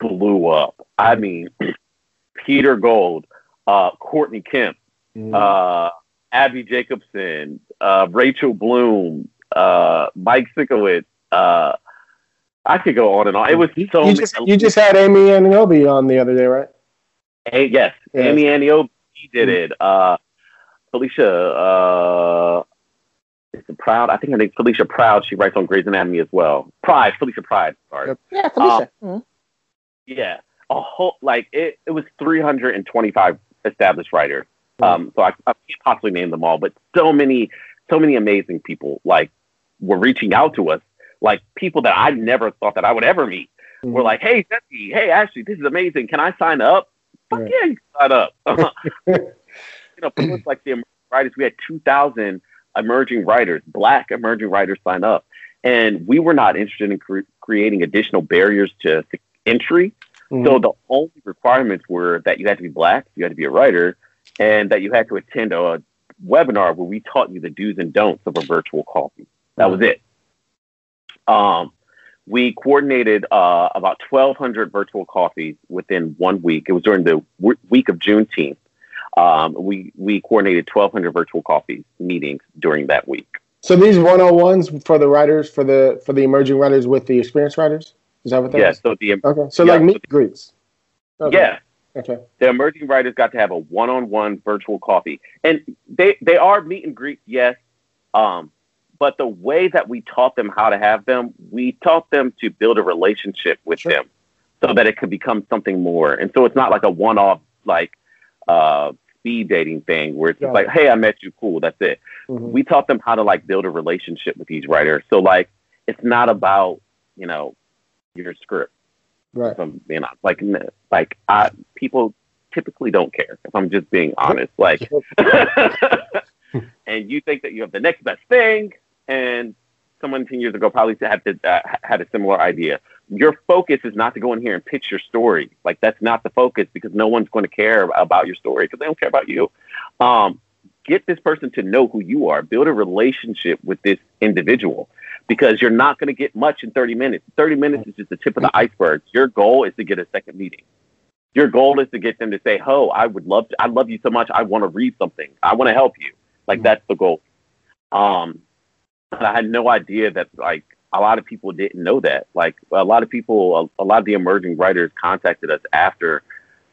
Speaker 6: blew up. I mean, Peter Gold, uh, Courtney Kemp,
Speaker 3: Mhm.
Speaker 6: uh, Abbi Jacobson, uh, Rachel Bloom, uh, Mike Sikowitz. Uh, I could go on and on. It was
Speaker 3: you,
Speaker 6: so
Speaker 3: you
Speaker 6: many.
Speaker 3: just you just had Amy Aniobi on the other day, right?
Speaker 6: Hey, yes,
Speaker 3: Yeah.
Speaker 6: Amy Aniobi did it. Uh, Felicia, uh, is it Proud? I think her name's Felicia Proud. She writes on Grey's Anatomy as well. Pride, Felicia Pride. Sorry.
Speaker 3: Yep.
Speaker 4: Yeah, Felicia. Mhm.
Speaker 6: Yeah, a whole like it. It was 325 established writers. Um, so I, I can't possibly name them all, but so many, so many amazing people like were reaching out to us, like people that I never thought that I would ever meet.
Speaker 3: Mhm.
Speaker 6: Were like, "Hey, Jesse, hey Ashley, this is amazing. Can I sign up?" Fuck
Speaker 3: Right.
Speaker 6: yeah, you sign up. you know, people like the emerging writers. We had 2,000 emerging writers, black emerging writers, sign up, and we were not interested in cre- creating additional barriers to, to entry.
Speaker 3: Mhm.
Speaker 6: So the only requirements were that you had to be black, you had to be a writer, and that you had to attend a webinar where we taught you the do's and don'ts of a virtual coffee. That was it. Um, we coordinated uh, about 1,200 virtual coffees within one week. It was during the w- week of Juneteenth. Um, we we coordinated 1,200 virtual coffee meetings during that week.
Speaker 3: So these one on ones for the writers, for the for the emerging writers with the experienced writers. Is that what that
Speaker 6: Yeah.
Speaker 3: is?
Speaker 6: So the
Speaker 3: Okay. So
Speaker 6: Yeah.
Speaker 3: like meet and greets. Okay.
Speaker 6: yeah
Speaker 3: Okay.
Speaker 6: the emerging writers got to have a one-on-one virtual coffee and they they are meet and greet, yes um but the way that we taught them how to have them we taught them to build a relationship with
Speaker 3: Sure.
Speaker 6: them so that it could become something more and so it's not like a one-off like uh speed dating thing where it's just
Speaker 3: Got
Speaker 6: like hey i met you cool that's it
Speaker 3: Mhm.
Speaker 6: we taught them how to like build a relationship with these writers so like it's not about you know your script
Speaker 3: Right.
Speaker 6: if I'm being honest. Like, like I people typically don't care if I'm just being honest. Like, and you think that you have the next best thing, and someone ten years ago probably had to, uh, had a similar idea. Your focus is not to go in here and pitch your story. Like, that's not the focus because no one's going to care about your story because they don't care about you. Um, get this person to know who you are. Build a relationship with this individual because you're not going to get much in 30 minutes. 30 minutes is just the tip of the iceberg. Your goal is to get a second meeting. Your goal is to get them to say, "Oh, I would love to. I love you so much. I want to read something. I want to help you." Like that's the goal. Um, I had no idea that like a lot of people didn't know that. Like a lot of people, a, a lot of the emerging writers contacted us after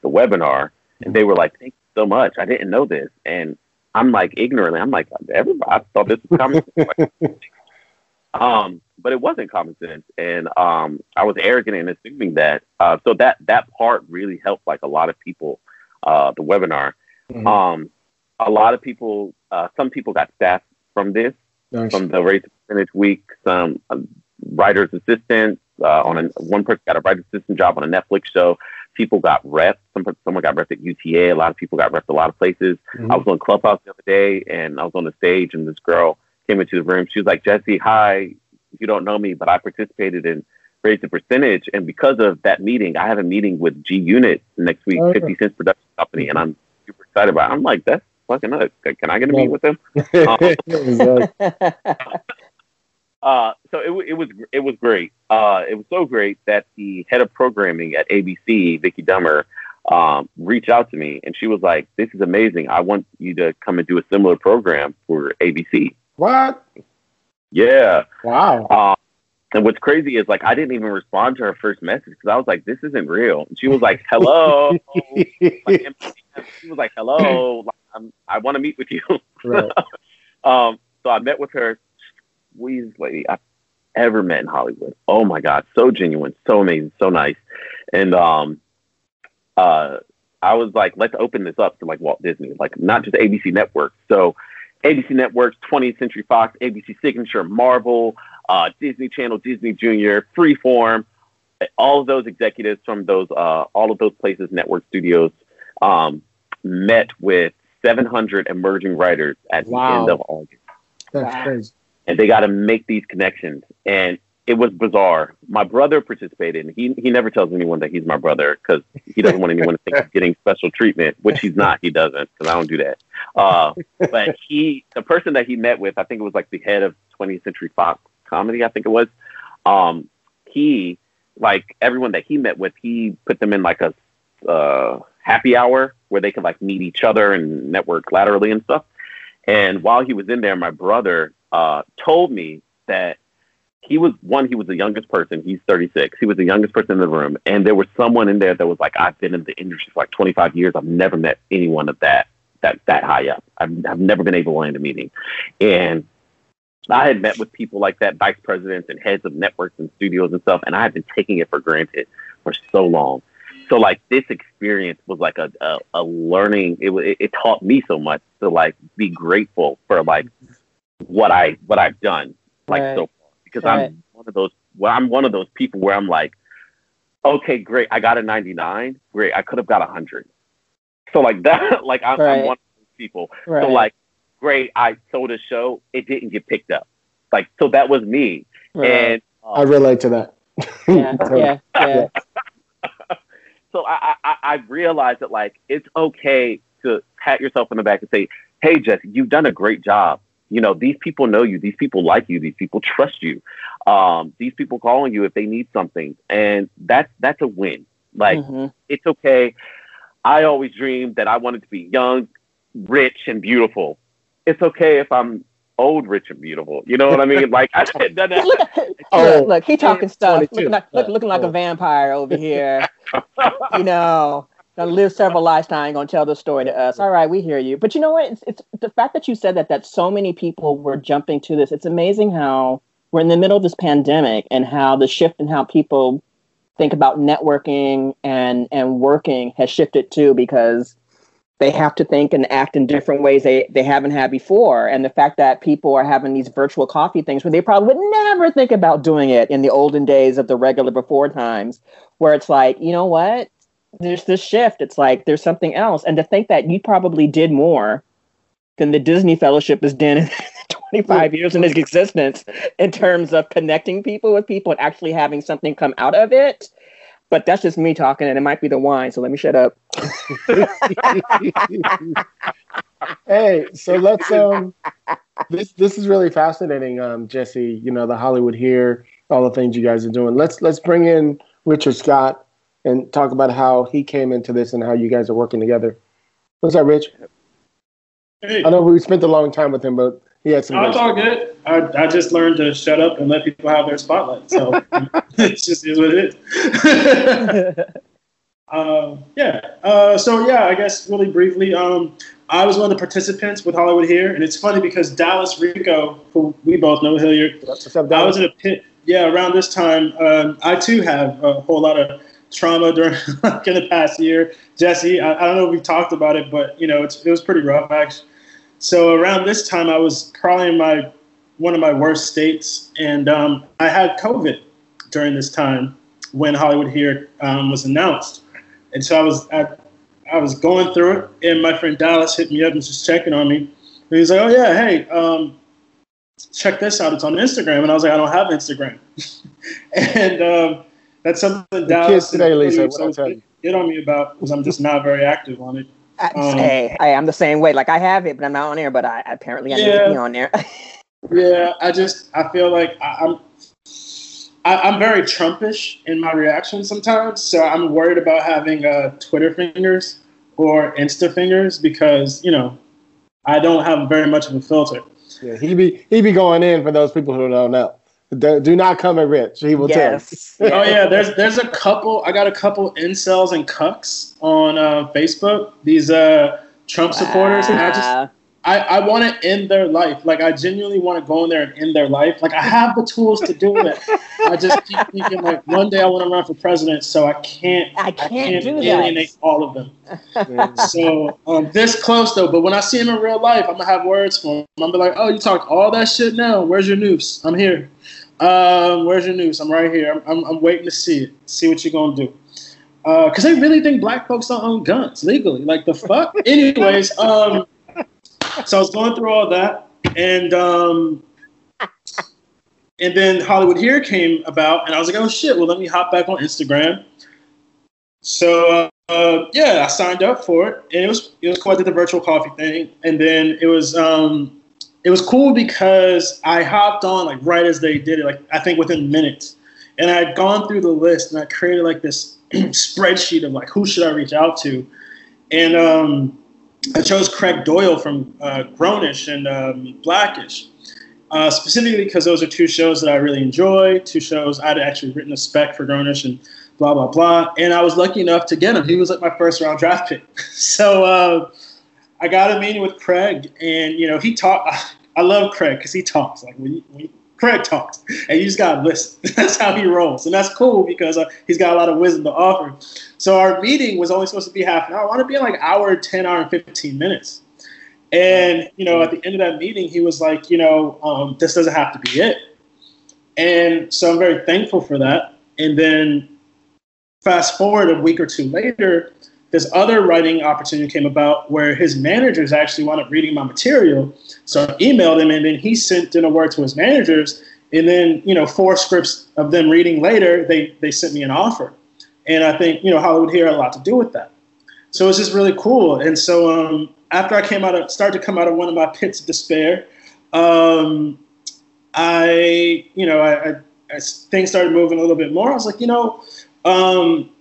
Speaker 6: the webinar, and they were like, "Thank you so much. I didn't know this." And I'm like ignorantly, I'm like, everybody I thought this was common. sense." um, but it wasn't common sense, and um, I was arrogant in assuming that. Uh, so that that part really helped like a lot of people. Uh, the webinar.
Speaker 3: Mhm.
Speaker 6: Um, a lot of people, uh, some people got staff from this,
Speaker 3: Nice.
Speaker 6: from the race percentage week. Some um, writers assistants uh, on a one person got a writer's assistant job on a Netflix show. People got reps. Some someone got repped at UTA. A lot of people got repped a lot of places.
Speaker 3: Mhm.
Speaker 6: I was on Clubhouse the other day, and I was on the stage, and this girl came into the room. She was like, "Jesse, hi. You don't know me, but I participated in Raise the Percentage, and because of that meeting, I have a meeting with G Unit next week,
Speaker 3: yeah.
Speaker 6: Fifty Cents Production Company, and I'm super excited about. it. I'm like, that's fucking nuts. Can I get a meet with them? Uh, so it, it was it was great. Uh, it was so great that the head of programming at ABC, Vicki Dummer, um, reached out to me, and she was like, "This is amazing. I want you to come and do a similar program for ABC."
Speaker 3: What?
Speaker 6: Yeah.
Speaker 3: Wow.
Speaker 6: Uh, and what's crazy is like I didn't even respond to her first message because I was like, "This isn't real." And she was like, "Hello." like, she was like, "Hello, I'm, I want to meet with you."
Speaker 3: right.
Speaker 6: Um, so I met with her, sweetest lady I've ever met in Hollywood. Oh my God, so genuine, so amazing, so nice. And um, uh, I was like, let's open this up to like Walt Disney, like not just ABC Network. So ABC Networks, 20th Century Fox, ABC Signature, Marvel, uh, Disney Channel, Disney Junior, Freeform, all of those executives from those, uh, all of those places, network studios, um, met with 700 emerging writers at the end of August
Speaker 3: That's crazy.
Speaker 6: and they got to make these connections. And it was bizarre. My brother participated, and he he never tells anyone that he's my brother because he doesn't want anyone to think he's getting special treatment, which he's not. He doesn't because I don't do that. Uh, but he, the person that he met with, I think it was like the head of 20th Century Fox Comedy. I think it was. Um, he like everyone that he met with, he put them in like a uh, happy hour where they could like meet each other and network laterally and stuff. And while he was in there, my brother uh, told me that he was one, he was the youngest person. He's 36. He was the youngest person in the room. And there was someone in there that was like, I've been in the industry for like 25 years. I've never met anyone of that, that, that high up. I've, I've never been able to land a meeting. And I had met with people like that, vice presidents and heads of networks and studios and stuff. And I had been taking it for granted for so long. So like this experience was like a, a, a learning. It, it, it taught me so much to like be grateful for like what I, what I've done like
Speaker 4: Right.
Speaker 6: so far because
Speaker 4: Right.
Speaker 6: I'm one of those. Well, I'm one of those people where I'm like, okay, great, I got a 99. Great, I could have got a hundred. So like that, like I'm,
Speaker 4: Right.
Speaker 6: I'm one of those people.
Speaker 4: Right.
Speaker 6: So like, great, I sold a show. It didn't get picked up. Like so, that was me.
Speaker 4: Right.
Speaker 6: And uh,
Speaker 3: I relate to that.
Speaker 4: yeah, yeah, yeah.
Speaker 6: so I, I I realized that like it's okay to pat yourself on the back and say, "Hey, Jesse, you've done a great job. You know, these people know you. These people like you. These people trust you. Um, these people calling you if they need something, and that's that's a win. Like
Speaker 4: Mhm.
Speaker 6: it's okay. I always dreamed that I wanted to be young, rich, and beautiful. It's okay if I'm old, rich, and beautiful. You know what I mean? Like I did that.
Speaker 4: Look,
Speaker 3: Oh,
Speaker 4: look, he talking stuff, looking like, look, looking like a
Speaker 3: Oh.
Speaker 4: vampire over here. you know, gonna live several lifetimes, gonna tell the story to us. All right, we hear you. But you know what? It's, it's the fact that you said that that so many people were jumping to this. It's amazing how we're in the middle of this pandemic and how the shift in how people think about networking and and working has shifted too because they have to think and act in different ways they, they haven't had before. And the fact that people are having these virtual coffee things where they probably would never think about doing it in the olden days of the regular before times, where it's like, you know what? There's this shift. It's like there's something else. And to think that you probably did more than the Disney Fellowship has done in 25 years in its existence in terms of connecting people with people and actually having something come out of it. But that's just me talking, and it might be the wine. So let me shut up.
Speaker 3: hey, so let's um this this is really fascinating, um, Jesse, you know, the Hollywood here, all the things you guys are doing. Let's let's bring in Richard Scott and talk about how he came into this and how you guys are working together. What's up, Rich?
Speaker 5: Hey,
Speaker 3: I know we spent a long time with him, but he had some
Speaker 5: no,
Speaker 3: great
Speaker 5: it's all good. I, I just learned to shut up and let people have their spotlight. So it just is what it is. Um, yeah. Uh, so yeah, I guess really briefly, um, I was one of the participants with Hollywood here, and it's funny because Dallas Rico, who we both know
Speaker 3: What's up,
Speaker 5: I was in a pit. Yeah, around this time, um, I too have a whole lot of trauma during like in the past year. Jesse, I, I don't know if we talked about it, but you know, it's, it was pretty rough actually. So around this time, I was probably in my one of my worst states, and um, I had COVID during this time when Hollywood here um, was announced, and so I was I, I was going through it, and my friend Dallas hit me up and was just checking on me. And he's like, "Oh yeah, hey, um, check this out. It's on Instagram." And I was like, "I don't have Instagram," and um, that's something
Speaker 3: The
Speaker 5: Dallas
Speaker 3: kids today, Lisa,
Speaker 5: Cody
Speaker 3: what I tell you.
Speaker 5: get on me about because I'm just not very active on it.
Speaker 4: I,
Speaker 5: Um,
Speaker 4: hey, I am the same way. Like I have it, but I'm not on there. But I apparently I need to be on there.
Speaker 5: Yeah, I just I feel like I, I'm I, I'm very Trumpish in my reaction sometimes, so I'm worried about having uh, Twitter fingers or Insta fingers because you know I don't have very much of a filter.
Speaker 3: Yeah, he be he be going in for those people who don't know. Do, do not come at Rich. He will tell.
Speaker 4: yes.
Speaker 5: Oh yeah, there's there's a couple. I got a couple incels and cucks on uh, Facebook. These uh, Trump supporters, and I just
Speaker 4: Wow.
Speaker 5: I, I want to end their life. Like I genuinely want to go in there and end their life. Like I have the tools to do it. I just keep thinking like one day I want to run for president, so I can't.
Speaker 4: I can't do that.
Speaker 5: alienate all of them.
Speaker 3: tell.
Speaker 5: So um, this close though, but when I see him in real life, I'm gonna have words for him. I'm gonna be like, "Oh, you talk all that shit now. Where's your noose? I'm here. Um, where's your noose? I'm right here. I'm, I'm, I'm waiting to see it. See what you're gonna do." Because they really think black folks don't own guns legally. Like the fuck. Anyways, um, so I was going through all that, and um, and then Hollywood here came about, and I was like, "Oh shit! Well, let me hop back on Instagram." So uh, yeah, I signed up for it, and it was it was cool. I did the virtual coffee thing, and then it was um, it was cool because I hopped on like right as they did it, like I think within minutes, And I had gone through the list and I created like this spreadsheet of like who should I reach out to, and um, I chose Craig Doyle from uh, Grownish and um, Blackish. Uh, specifically because those are two shows that I really enjoy. Two shows I'd actually written a spec for Grownish and blah blah blah. And I was lucky enough to get him. He was like my first round draft pick. so uh, I got a meeting with Craig, and you know he talked. I love Craig because he talks like when, Craig talks, and you just gotta listen. that's how he rolls, and that's cool because uh, he's got a lot of wisdom to offer. So our meeting was only supposed to be half an hour. I want to be like hour, ten hour, and fifteen minutes. And you know, at the end of that meeting, he was like, you know, um, this doesn't have to be it. And so I'm very thankful for that. And then fast forward a week or two later, this other writing opportunity came about where his managers actually wound up reading my material. So I emailed him, and then he sent in a word to his managers. And then, you know, four scripts of them reading later, they they sent me an offer. And I think, you know, Hollywood here had a lot to do with that. So it's just really cool. And so um, after I came out of started to come out of one of my pits of despair, um, I you know I, I, things started moving a little bit more. I was like, you know, um,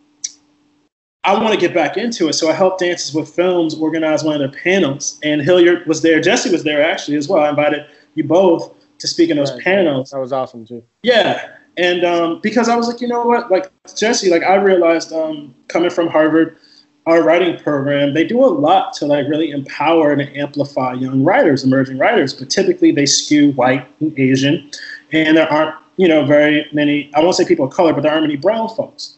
Speaker 5: I want to get back into it. So I helped Dances with Films organize one of their panels, and Hilliard was there. Jesse was there actually as well. I invited you both to speak in those right. panels.
Speaker 3: That was awesome too.
Speaker 5: Yeah, and um, because I was like, you know what, like Jesse, like I realized um, coming from Harvard our writing program, they do a lot to like really empower and amplify young writers, emerging writers, but typically they skew white and Asian, and there aren't, you know, very many, I won't say people of color, but there aren't many brown folks.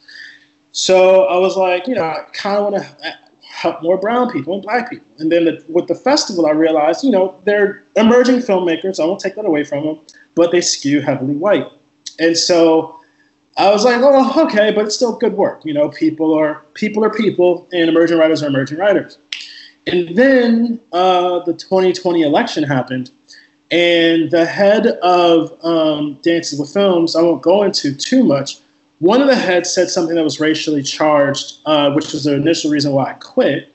Speaker 5: So I was like, you know, I kind of want to help more brown people and black people. And then the, with the festival, I realized, you know, they're emerging filmmakers. I won't take that away from them, but they skew heavily white. And so I was like, oh, okay, but it's still good work. You know, people are people are people, and emerging writers are emerging writers. And then uh, the 2020 election happened, and the head of um, Dances with Films, I won't go into too much. One of the heads said something that was racially charged, uh, which was the initial reason why I quit,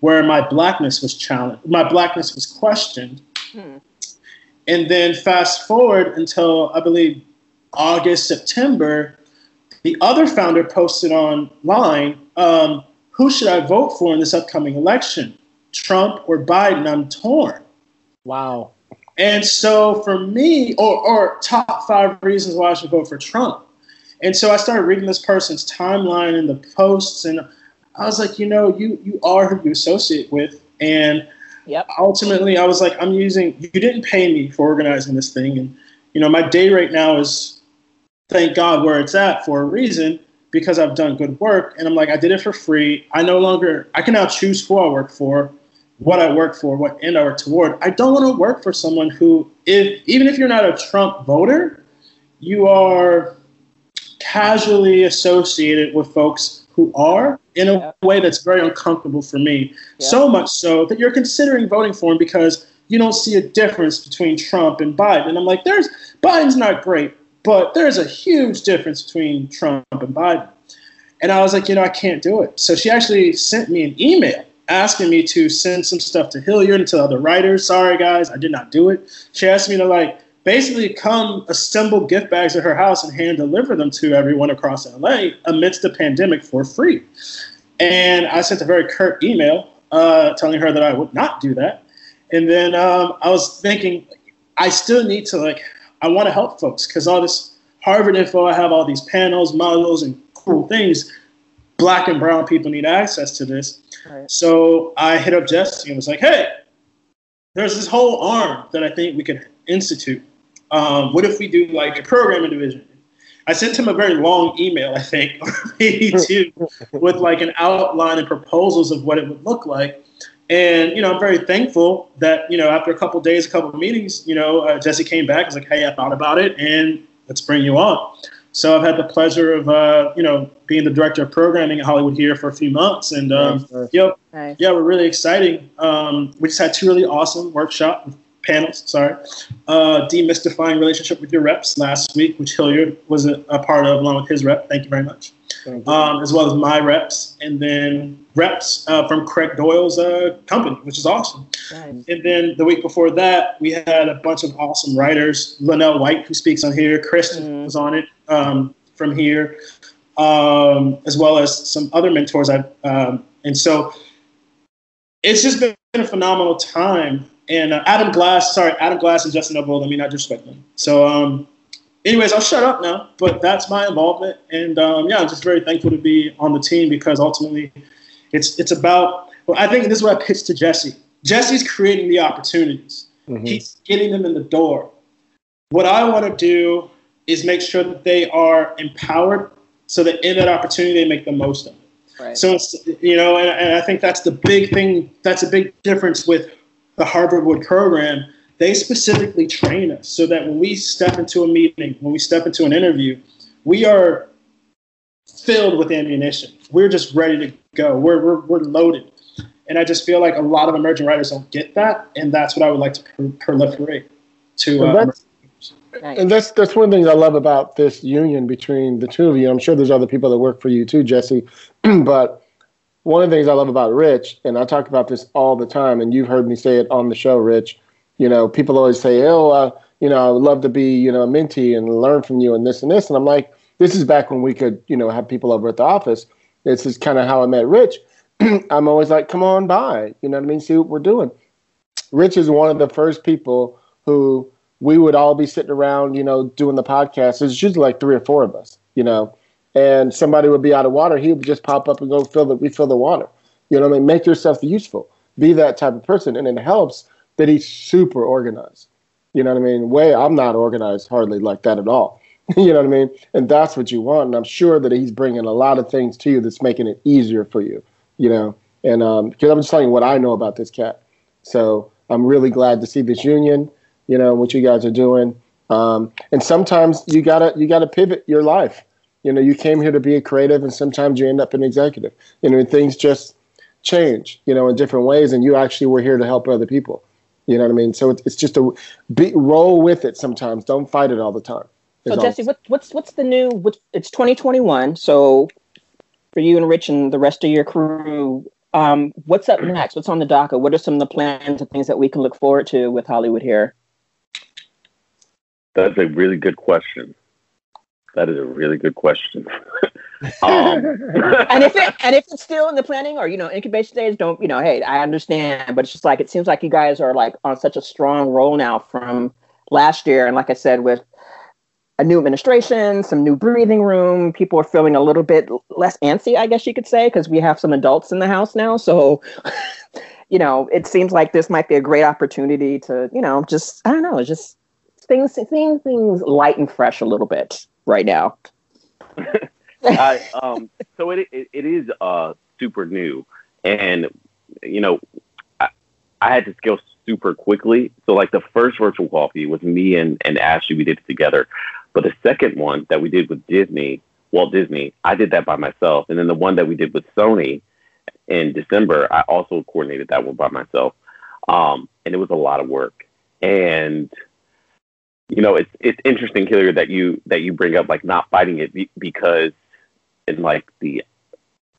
Speaker 5: where my blackness was challenged, my blackness was questioned. Hmm. And then fast forward until I believe August, September, the other founder posted online, um, who should I vote for in this upcoming election? Trump or Biden? I'm torn.
Speaker 3: Wow.
Speaker 5: And so for me, or, or top five reasons why I should vote for Trump. And so I started reading this person's timeline and the posts, and I was like, you know, you you are who you associate with. And
Speaker 4: yep.
Speaker 5: ultimately, I was like, I'm using. You didn't pay me for organizing this thing, and you know, my day right now is thank God where it's at for a reason because I've done good work. And I'm like, I did it for free. I no longer, I can now choose who I work for, what I work for, what end I work toward. I don't want to work for someone who, if even if you're not a Trump voter, you are casually associated with folks who are in a yeah. way that's very uncomfortable for me. Yeah. So much so that you're considering voting for him because you don't see a difference between Trump and Biden. And I'm like, there's Biden's not great, but there's a huge difference between Trump and Biden. And I was like, you know, I can't do it. So she actually sent me an email asking me to send some stuff to Hilliard and to other writers. Sorry, guys, I did not do it. She asked me to, like, basically come assemble gift bags at her house and hand deliver them to everyone across LA amidst the pandemic for free. And I sent a very curt email uh, telling her that I would not do that. And then um, I was thinking, I still need to, like, I want to help folks because all this Harvard info, I have all these panels, models, and cool things. Black and brown people need access to this. Right. So I hit up Jesse and was like, hey, there's this whole arm that I think we could institute. Um, what if we do like a programming division? I sent him a very long email, I think, maybe two, with like an outline and proposals of what it would look like. And you know, I'm very thankful that you know after a couple days, a couple of meetings, you know, uh, Jesse came back. was like, "Hey, I thought about it, and let's bring you on." So I've had the pleasure of uh, you know being the director of programming at Hollywood here for a few months, and um, yep, nice. yeah, we're really exciting. Um, we just had two really awesome workshops panels, sorry, uh, demystifying relationship with your reps last week, which Hilliard was a, a, part of along with his rep. Thank you very much. Um, as well as my reps, and then reps uh, from Craig Doyle's uh, company, which is awesome. Nice. And then the week before that, we had a bunch of awesome writers. Linnell White, who speaks on here, Kristen mm. was on it. Um, from here, um, as well as some other mentors. I um, and so it's just been a phenomenal time. And uh, Adam Glass, sorry, Adam Glass and Justin Noble. I mean, I disrespect them. So, um, anyways, I'll shut up now. But that's my involvement, and um, yeah, I'm just very thankful to be on the team because ultimately, it's it's about. Well, I think this is what I pitched to Jesse. Jesse's creating the opportunities. Mm-hmm. He's getting them in the door. What I want to do is make sure that they are empowered so that in that opportunity they make the most of it. Right. So it's you know, and, and I think that's the big thing. That's a big difference with the Harvard Wood program. They specifically train us so that when we step into a meeting, when we step into an interview, we are filled with ammunition. We're just ready to go. We're, we're, we're loaded. And I just feel like a lot of emerging writers don't get that, and that's what I would like to proliferate to. Uh,
Speaker 3: Nice. And that's that's one of the things I love about this union between the two of you. I'm sure there's other people that work for you too, Jesse. but one of the things I love about Rich, and I talk about this all the time, and you've heard me say it on the show, Rich. You know, people always say, "Oh, uh, you know, I would love to be, you know, a mentee and learn from you and this and this." And I'm like, this is back when we could, you know, have people over at the office. This is kind of how I met Rich. I'm always like, "Come on by," you know what I mean? See what we're doing. Rich is one of the first people who we would all be sitting around, you know, doing the podcast. It's usually like three or four of us, you know, and somebody would be out of water. He would just pop up and go fill the refill the water. You know what I mean? Make yourself useful. Be that type of person, and it helps that he's super organized. You know what I mean? Way I'm not organized hardly like that at all. you know what I mean? And that's what you want. And I'm sure that he's bringing a lot of things to you that's making it easier for you. You know, and because um, I'm just telling you what I know about this cat. So I'm really glad to see this union you know what you guys are doing um, and sometimes you gotta you gotta pivot your life you know you came here to be a creative and sometimes you end up an executive. You know things just change you know in different ways and you actually were here to help other people. You know what i mean? So it's, it's just a be, roll with it sometimes. Don't fight it all the time.
Speaker 4: So jesse what, what's what's the new what's, it's 2021 so for you and rich and the rest of your crew um, what's up next? What's on the docket? What are some of the plans and things that we can look forward to with hollywood here?
Speaker 6: That's a really good question. That is a really good question.
Speaker 4: um. and if it and if it's still in the planning or you know incubation stage, don't you know? Hey, I understand, but it's just like it seems like you guys are like on such a strong roll now from last year, and like I said, with a new administration, some new breathing room, people are feeling a little bit less antsy, I guess you could say, because we have some adults in the house now. So, you know, it seems like this might be a great opportunity to, you know, just I don't know, just things things things light and fresh a little bit right now.
Speaker 6: I, um, so it, it, it is uh, super new, and you know, I, I had to scale super quickly. So like the first virtual coffee was me and and Ashley. We did it together, but the second one that we did with Disney, Walt Disney, I did that by myself, and then the one that we did with Sony in December, I also coordinated that one by myself, um, and it was a lot of work. And you know, it's it's interesting, Hilliard, that you that you bring up like not fighting it because in like the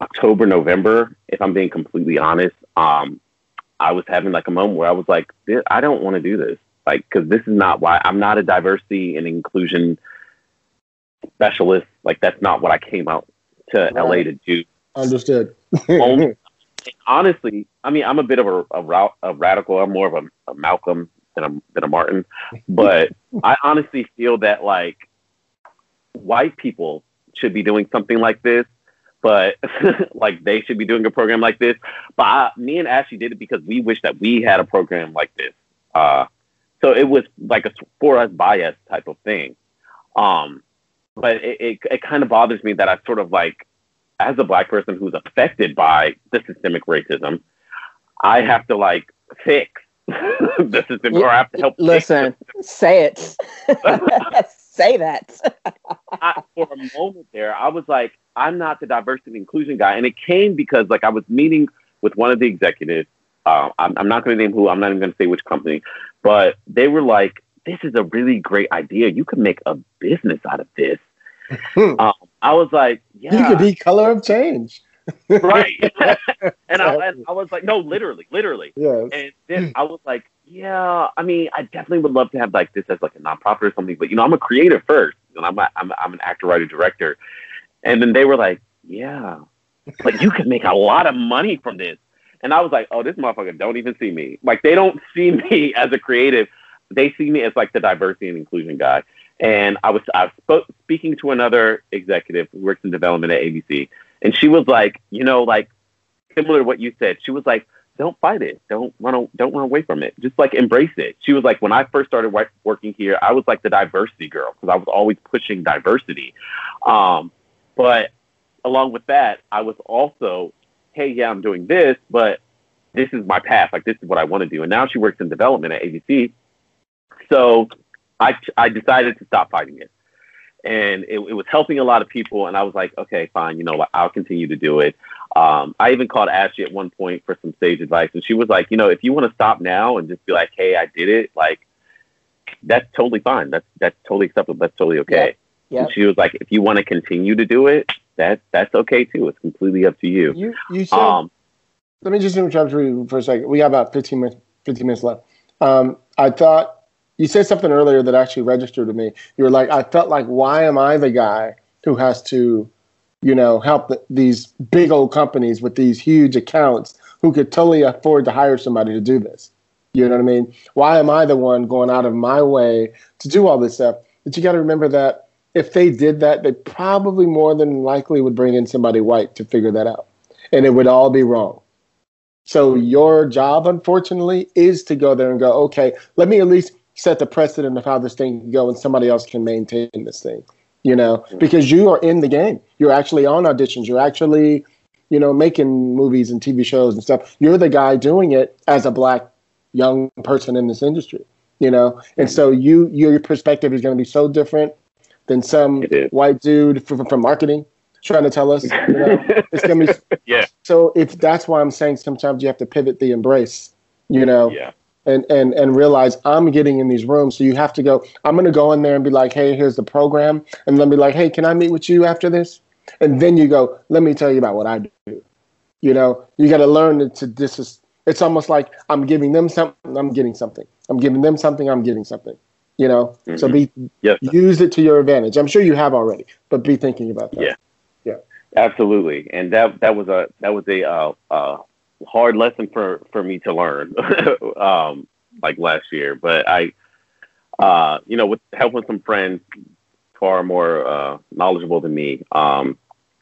Speaker 6: October, November, if I'm being completely honest, um, I was having like a moment where I was like, I don't want to do this, like, because this is not why I'm not a diversity and inclusion specialist. Like, that's not what I came out to right. LA to do.
Speaker 3: Understood.
Speaker 6: honestly, I mean, I'm a bit of a, a, a radical. I'm more of a, a Malcolm than a than a Martin. But I honestly feel that like white people should be doing something like this, but like they should be doing a program like this. But I, me and Ashley did it because we wish that we had a program like this. Uh, so it was like a for us by us type of thing. Um, but it, it, it kind of bothers me that I sort of like, as a black person who's affected by the systemic racism, I have to like fix this is or I have to help.
Speaker 4: Listen, say it. say that.
Speaker 6: I, for a moment there, I was like, I'm not the diversity and inclusion guy, and it came because like I was meeting with one of the executives. Uh, I'm, I'm not going to name who. I'm not even going to say which company, but they were like, "This is a really great idea. You could make a business out of this." um, I was like, "Yeah,
Speaker 3: you could be color of change."
Speaker 6: Right. and, I, and I was like, no, literally, literally.
Speaker 3: Yes.
Speaker 6: And then I was like, yeah, I mean, I definitely would love to have like this as like a nonprofit or something. But you know, I'm a creator first, and I'm a, I'm I'm an actor, writer, director. And then they were like, yeah, like you could make a lot of money from this. And I was like, oh, this motherfucker don't even see me. Like they don't see me as a creative. They see me as like the diversity and inclusion guy. And I was I was sp- speaking to another executive who works in development at ABC, and she was like, you know, like similar to what you said. She was like, don't fight it. Don't run. Don't run away from it. Just like embrace it. She was like, when I first started working here, I was like the diversity girl because I was always pushing diversity. Um, but along with that, I was also, hey, yeah, I'm doing this, but this is my path. Like this is what I want to do. And now she works in development at ABC. So I I decided to stop fighting it, and it, it was helping a lot of people. And I was like, okay, fine, you know, what? I'll continue to do it. Um, I even called Ashley at one point for some stage advice, and she was like, you know, if you want to stop now and just be like, hey, I did it, like that's totally fine. That's that's totally acceptable. That's totally okay.
Speaker 4: Yeah.
Speaker 6: And she was like, if you want to continue to do it, that that's okay too. It's completely up to you.
Speaker 3: You you said.
Speaker 6: Um,
Speaker 3: let me just interrupt you for a second. We got about fifteen minutes. Fifteen minutes left. Um, I thought you said something earlier that actually registered to me. You were like, I felt like, why am I the guy who has to, you know, help the, these big old companies with these huge accounts who could totally afford to hire somebody to do this? You know what I mean? Why am I the one going out of my way to do all this stuff? But you got to remember that if they did that, they probably more than likely would bring in somebody white to figure that out. And it would all be wrong. So your job, unfortunately, is to go there and go, okay, let me at least set the precedent of how this thing can go and somebody else can maintain this thing you know mm-hmm. because you are in the game. You're actually on auditions. You're actually you know making movies and tv shows and stuff. You're the guy doing it as a black young person in this industry you know? And so you your perspective is going to be so different than some white dude from, from marketing trying to tell us you know? It's going to
Speaker 6: be yeah.
Speaker 3: So if that's why i'm saying sometimes you have to pivot the embrace you know?
Speaker 6: Yeah
Speaker 3: and and and realize I'm getting in these rooms. So you have to go. I'm going to go in there and be like, hey, here's the program, and then be like, hey, can I meet with you after this? And then you go, let me tell you about what I do. You know, you got to learn to this is. It's almost like I'm giving them something. I'm getting something. I'm giving them something. I'm getting something. You know, mm-hmm. so be
Speaker 6: yes.
Speaker 3: use it to your advantage. I'm sure you have already, but be thinking about that.
Speaker 6: Yeah,
Speaker 3: yeah,
Speaker 6: absolutely. And that that was a that was a uh, uh, hard lesson for for me to learn um, like last year but i uh, you know with helping some friends far more uh, knowledgeable than me um,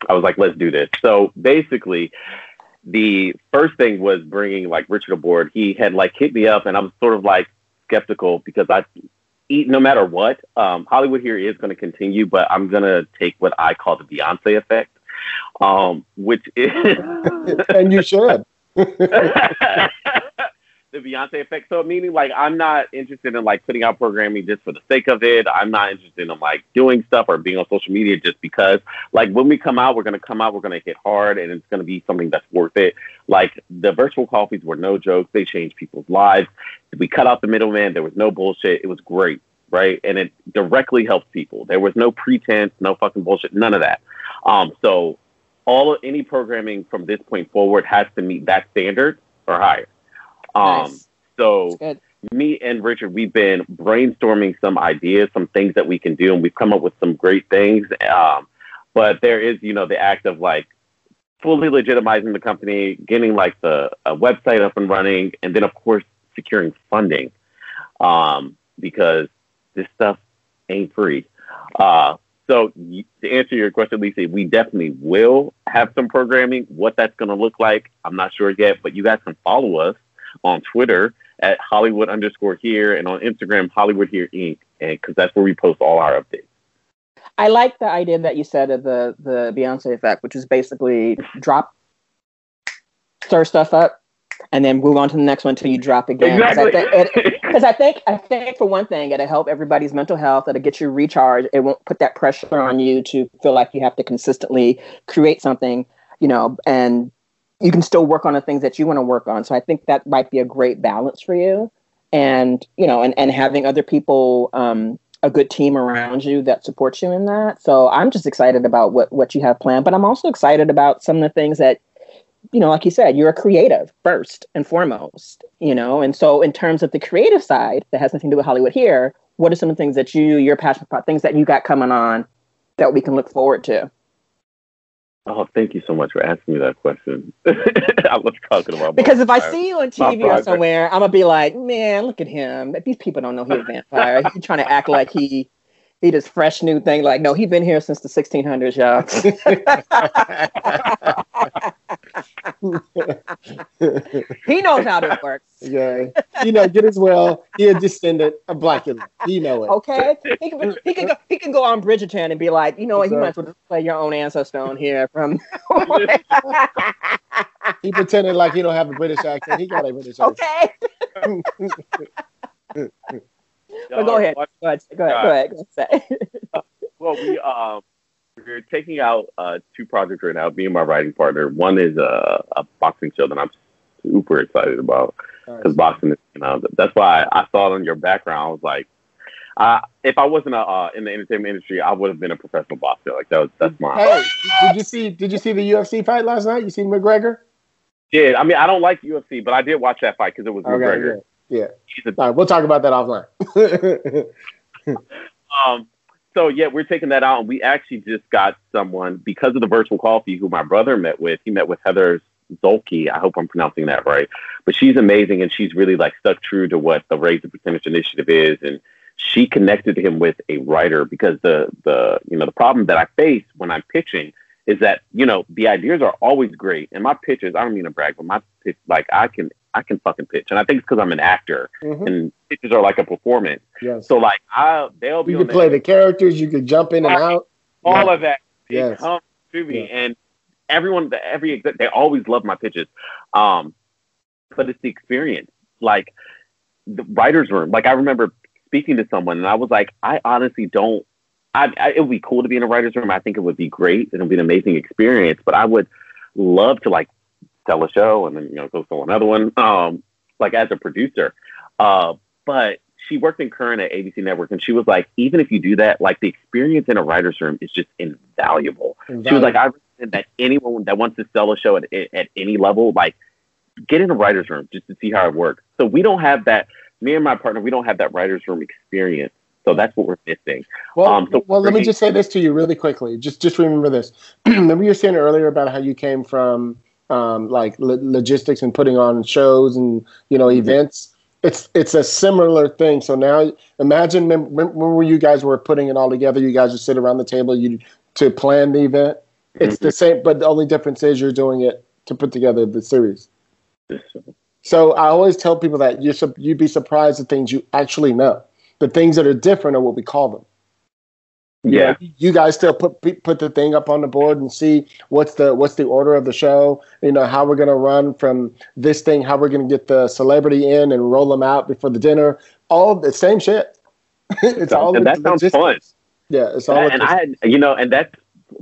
Speaker 6: i was like let's do this. So basically the first thing was bringing like richard aboard. He had like hit me up and i was sort of like skeptical because i eat no matter what um, hollywood here is going to continue but i'm going to take what i call the beyonce effect um, which is
Speaker 3: and you should
Speaker 6: the Beyonce effect. So meaning like I'm not interested in like putting out programming just for the sake of it. I'm not interested in like doing stuff or being on social media just because. Like when we come out, we're gonna come out, we're gonna hit hard and it's gonna be something that's worth it. Like the virtual coffees were no joke. They changed people's lives. We cut out the middleman, there was no bullshit. It was great. Right. And it directly helped people. There was no pretense, no fucking bullshit, none of that. Um, so all of any programming from this point forward has to meet that standard or higher. Um, nice. So me and Richard, we've been brainstorming some ideas, some things that we can do, and we've come up with some great things. Um, but there is, you know, the act of like fully legitimizing the company, getting like the website up and running, and then of course securing funding, um, because this stuff ain't free. Uh, so to answer your question, Lisa, we definitely will have some programming. What that's going to look like, I'm not sure yet, but you guys can follow us on Twitter at Hollywood underscore here and on Instagram, Hollywood here Inc. And because that's where we post all our updates.
Speaker 4: I like the idea that you said of the the Beyonce effect, which is basically drop, stir stuff up, and then move on to the next one until you drop again.
Speaker 6: Exactly.
Speaker 4: Because I, I, think I think for one thing, it'll help everybody's mental health. It'll get you recharged. It won't put that pressure on you to feel like you have to consistently create something, you know, and you can still work on the things that you want to work on. So I think that might be a great balance for you. And you know, and and having other people, um, a good team around you that supports you in that. So I'm just excited about what what you have planned. But I'm also excited about some of the things that you know, like you said, you're a creative first and foremost, you know. And so, in terms of the creative side, that has nothing to do with Hollywood here. What are some of the things that you you're passionate about? Things that you got coming on that we can look forward to.
Speaker 6: Oh, thank you so much for asking me that question. I was talking about
Speaker 4: because if I see you on TV or somewhere, I'm gonna be like, man, look at him. These people don't know he's a vampire. he's trying to act like he he does fresh new thing. Like, no, he's been here since the 1600s, y'all. he knows how this works.
Speaker 3: Yeah, you know, get as well. He a descendant of Blacula. You know it.
Speaker 4: Okay, he can he can go he can go on Bridgerton and be like, you know what, exactly. you might as well play your own ancestor on here from.
Speaker 3: he pretended like he don't have a British accent. He got a British accent.
Speaker 4: Okay. well, go ahead. Go ahead. Go ahead. Go ahead. Go ahead.
Speaker 6: well, we um we're taking out uh, two projects right now. Me and my writing partner. One is a, a boxing show that I'm super excited about because nice. boxing is you know that's why I saw it on your background. I was like, uh, if I wasn't uh, in the entertainment industry, I would have been a professional boxer. Like that was that's my.
Speaker 3: Hey, did you see? Did you see the UFC fight last night? You see McGregor?
Speaker 6: Yeah, I mean, I don't like UFC, but I did watch that fight because it was okay, McGregor.
Speaker 3: Yeah. yeah. A, All right, we'll talk about that offline.
Speaker 6: um, so yeah, we're taking that out, and we actually just got someone because of the virtual coffee who my brother met with. He met with Heather Zolke. I hope I'm pronouncing that right, but she's amazing, and she's really like stuck true to what the Raise the Percentage Initiative is, and she connected him with a writer because the the you know the problem that I face when I'm pitching is that you know the ideas are always great, and my pitches. I don't mean to brag, but my pitch, like I can I can fucking pitch, and I think it's because I'm an actor, mm-hmm. and pitches are like a performance. Yes. So like I, they'll be.
Speaker 3: You can play the characters. You can jump in and out.
Speaker 6: All yeah. of that. Yes. comes to me, yeah. and everyone, every they always love my pitches. Um, but it's the experience. Like the writers' room. Like I remember speaking to someone, and I was like, I honestly don't. I, I, it would be cool to be in a writer's room. I think it would be great. It would be an amazing experience. But I would love to like tell a show and then you know go sell another one. Um, like as a producer, uh, but she worked in current at ABC Network, and she was like, even if you do that, like the experience in a writer's room is just invaluable. invaluable. She was like, I recommend that anyone that wants to sell a show at at any level, like get in a writer's room just to see how it works. So we don't have that. Me and my partner, we don't have that writer's room experience. So that's what we're missing.
Speaker 3: Well, um, so well, let me just say this to you really quickly. Just just remember this. remember you were saying earlier about how you came from um, like lo- logistics and putting on shows and you know mm-hmm. events. It's it's a similar thing. So now imagine when you guys were putting it all together. You guys just sit around the table you to plan the event. It's mm-hmm. the same, but the only difference is you're doing it to put together the series. So I always tell people that you you'd be surprised at things you actually know. The things that are different are what we call them.
Speaker 6: Yeah,
Speaker 3: you guys still put put the thing up on the board and see what's the what's the order of the show. You know how we're gonna run from this thing, how we're gonna get the celebrity in and roll them out before the dinner. All the same shit.
Speaker 6: it's all and that sounds fun.
Speaker 3: Yeah, it's all.
Speaker 6: And I had you know, and that's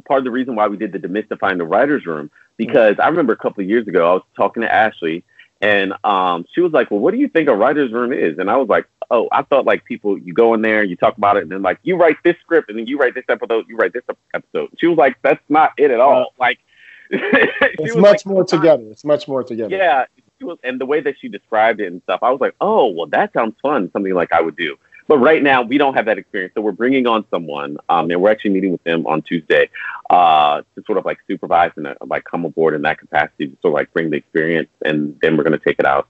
Speaker 6: part of the reason why we did the demystifying the writers' room because mm-hmm. I remember a couple of years ago I was talking to Ashley and um, she was like, "Well, what do you think a writer's room is?" And I was like, "Oh, I thought like people you go in there, you talk about it, and then like you write this script, and then you write this episode, you write this episode." She was like, "That's not it at all." Like,
Speaker 3: it's much like, more together. It's much more together.
Speaker 6: Yeah, she was, and the way that she described it and stuff, I was like, "Oh, well, that sounds fun. Something like I would do." But right now, we don't have that experience. So we're bringing on someone, um, and we're actually meeting with them on Tuesday uh, to sort of like supervise and uh, like come aboard in that capacity to sort of like bring the experience, and then we're going to take it out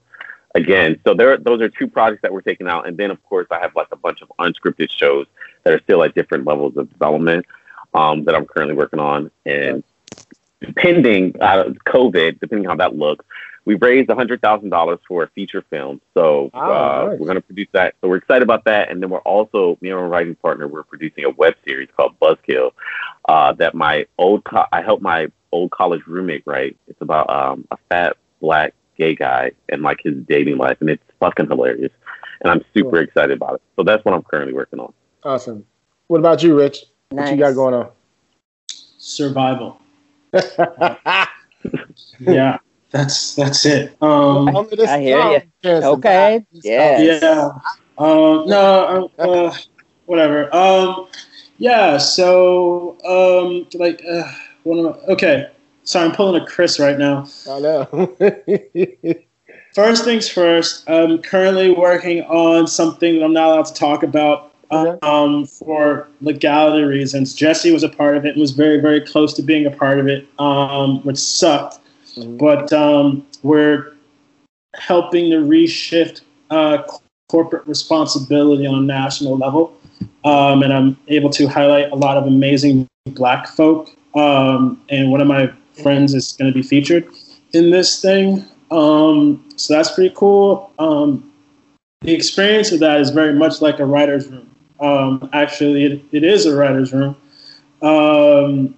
Speaker 6: again. So there, those are two projects that we're taking out, and then of course I have like a bunch of unscripted shows that are still at different levels of development um, that I'm currently working on, and pending uh, COVID, depending how that looks, we raised $100,000 for a feature film. So oh, uh, nice. we're going to produce that. So we're excited about that. And then we're also, me and my writing partner, we're producing a web series called Buzzkill uh, that my old, co- I helped my old college roommate write. It's about um, a fat black gay guy and like his dating life. And it's fucking hilarious. And I'm super cool. excited about it. So that's what I'm currently working on.
Speaker 3: Awesome. What about you, Rich? Nice. What you got going on?
Speaker 5: Survival. yeah. That's that's it. Um,
Speaker 4: I hear you. Okay. Yeah.
Speaker 5: Yeah. Um, no. Uh, uh, whatever. Um, yeah. So, um, like, uh, one of my, okay. Sorry, I'm pulling a Chris right now.
Speaker 3: I know.
Speaker 5: First things first, I'm currently working on something that I'm not allowed to talk about
Speaker 3: Okay.
Speaker 5: um, for legality reasons. Jesse was a part of it and was very, very close to being a part of it, um, which sucked.
Speaker 3: Mhm.
Speaker 5: But um, we're helping to reshift uh, corporate responsibility on a national level. Um, and I'm able to highlight a lot of amazing black folk. Um, and one of my friends is going to be featured in this thing. Um, so that's pretty cool. Um, the experience of that is very much like a writer's room. Um, actually, it, it is a writer's room. Um,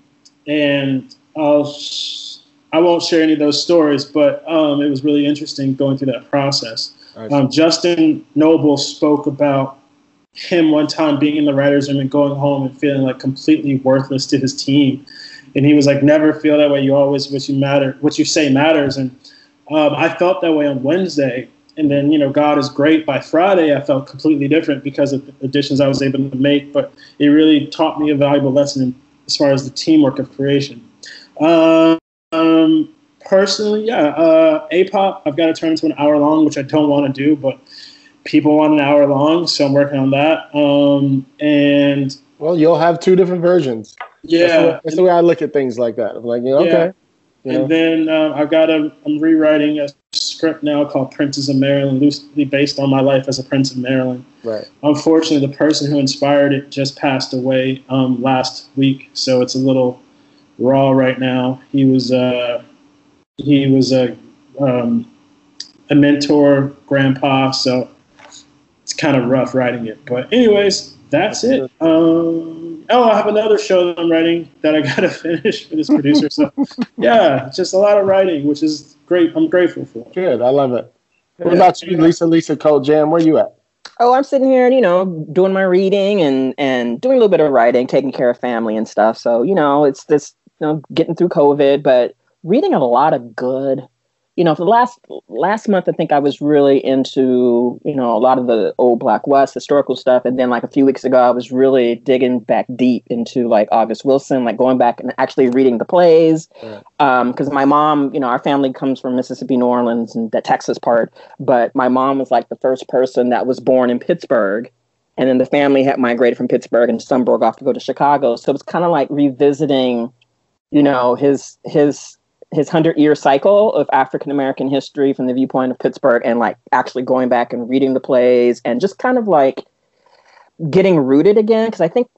Speaker 5: and I'll sh- I won't share any of those stories, but um, it was really interesting going through that process. Um, Justin Noble spoke about him one time being in the writers' room and going home and feeling like completely worthless to his team. And he was like, "Never feel that way. You always what you matter, what you say matters." And um, I felt that way on Wednesday, and then you know, God is great. By Friday, I felt completely different because of the additions I was able to make. But it really taught me a valuable lesson in, as far as the teamwork of creation. Um, personally, yeah, uh, APOP, I've got to turn into an hour long, which I don't want to do, but people want an hour long, so I'm working on that. Um, and
Speaker 3: well, you'll have two different versions. That's the,
Speaker 5: yeah,
Speaker 3: way, that's the way I look at things like that. I'm like, yeah, okay.
Speaker 5: Yeah.
Speaker 3: You know?
Speaker 5: and then um, I've got a, I'm rewriting a script now called Princes of Maryland, loosely based on my life as a Prince of Maryland.
Speaker 3: right.
Speaker 5: Unfortunately, the person who inspired it just passed away um, last week, so it's a little raw right now. He was uh, he was a um, a mentor, grandpa, so it's kind of rough writing it. But anyways, that's it. Um, oh, I have another show that I'm writing that I gotta finish for this producer. So yeah, just a lot of writing, which is great. I'm grateful for.
Speaker 3: Good. I love it. What about you, Lisa? Lisa Cult Jam, where you at?
Speaker 4: Oh, I'm sitting here, and you know, doing my reading and and doing a little bit of writing, taking care of family and stuff. So, you know, it's this, you know, getting through COVID, but reading a lot of good. You know, for the last last month, I think I was really into, you know, a lot of the old Black West historical stuff, and then like a few weeks ago, I was really digging back deep into like August Wilson, like going back and actually reading the plays.
Speaker 3: Right.
Speaker 4: Um, because my mom, you know, our family comes from Mississippi, New Orleans, and the Texas part but my mom was like the first person that was born in Pittsburgh. And then the family had migrated from Pittsburgh and some broke off to go to Chicago. So it was kind of like revisiting, you know, his his his hundred year cycle of African American history from the viewpoint of Pittsburgh and like actually going back and reading the plays and just kind of like getting rooted again because I think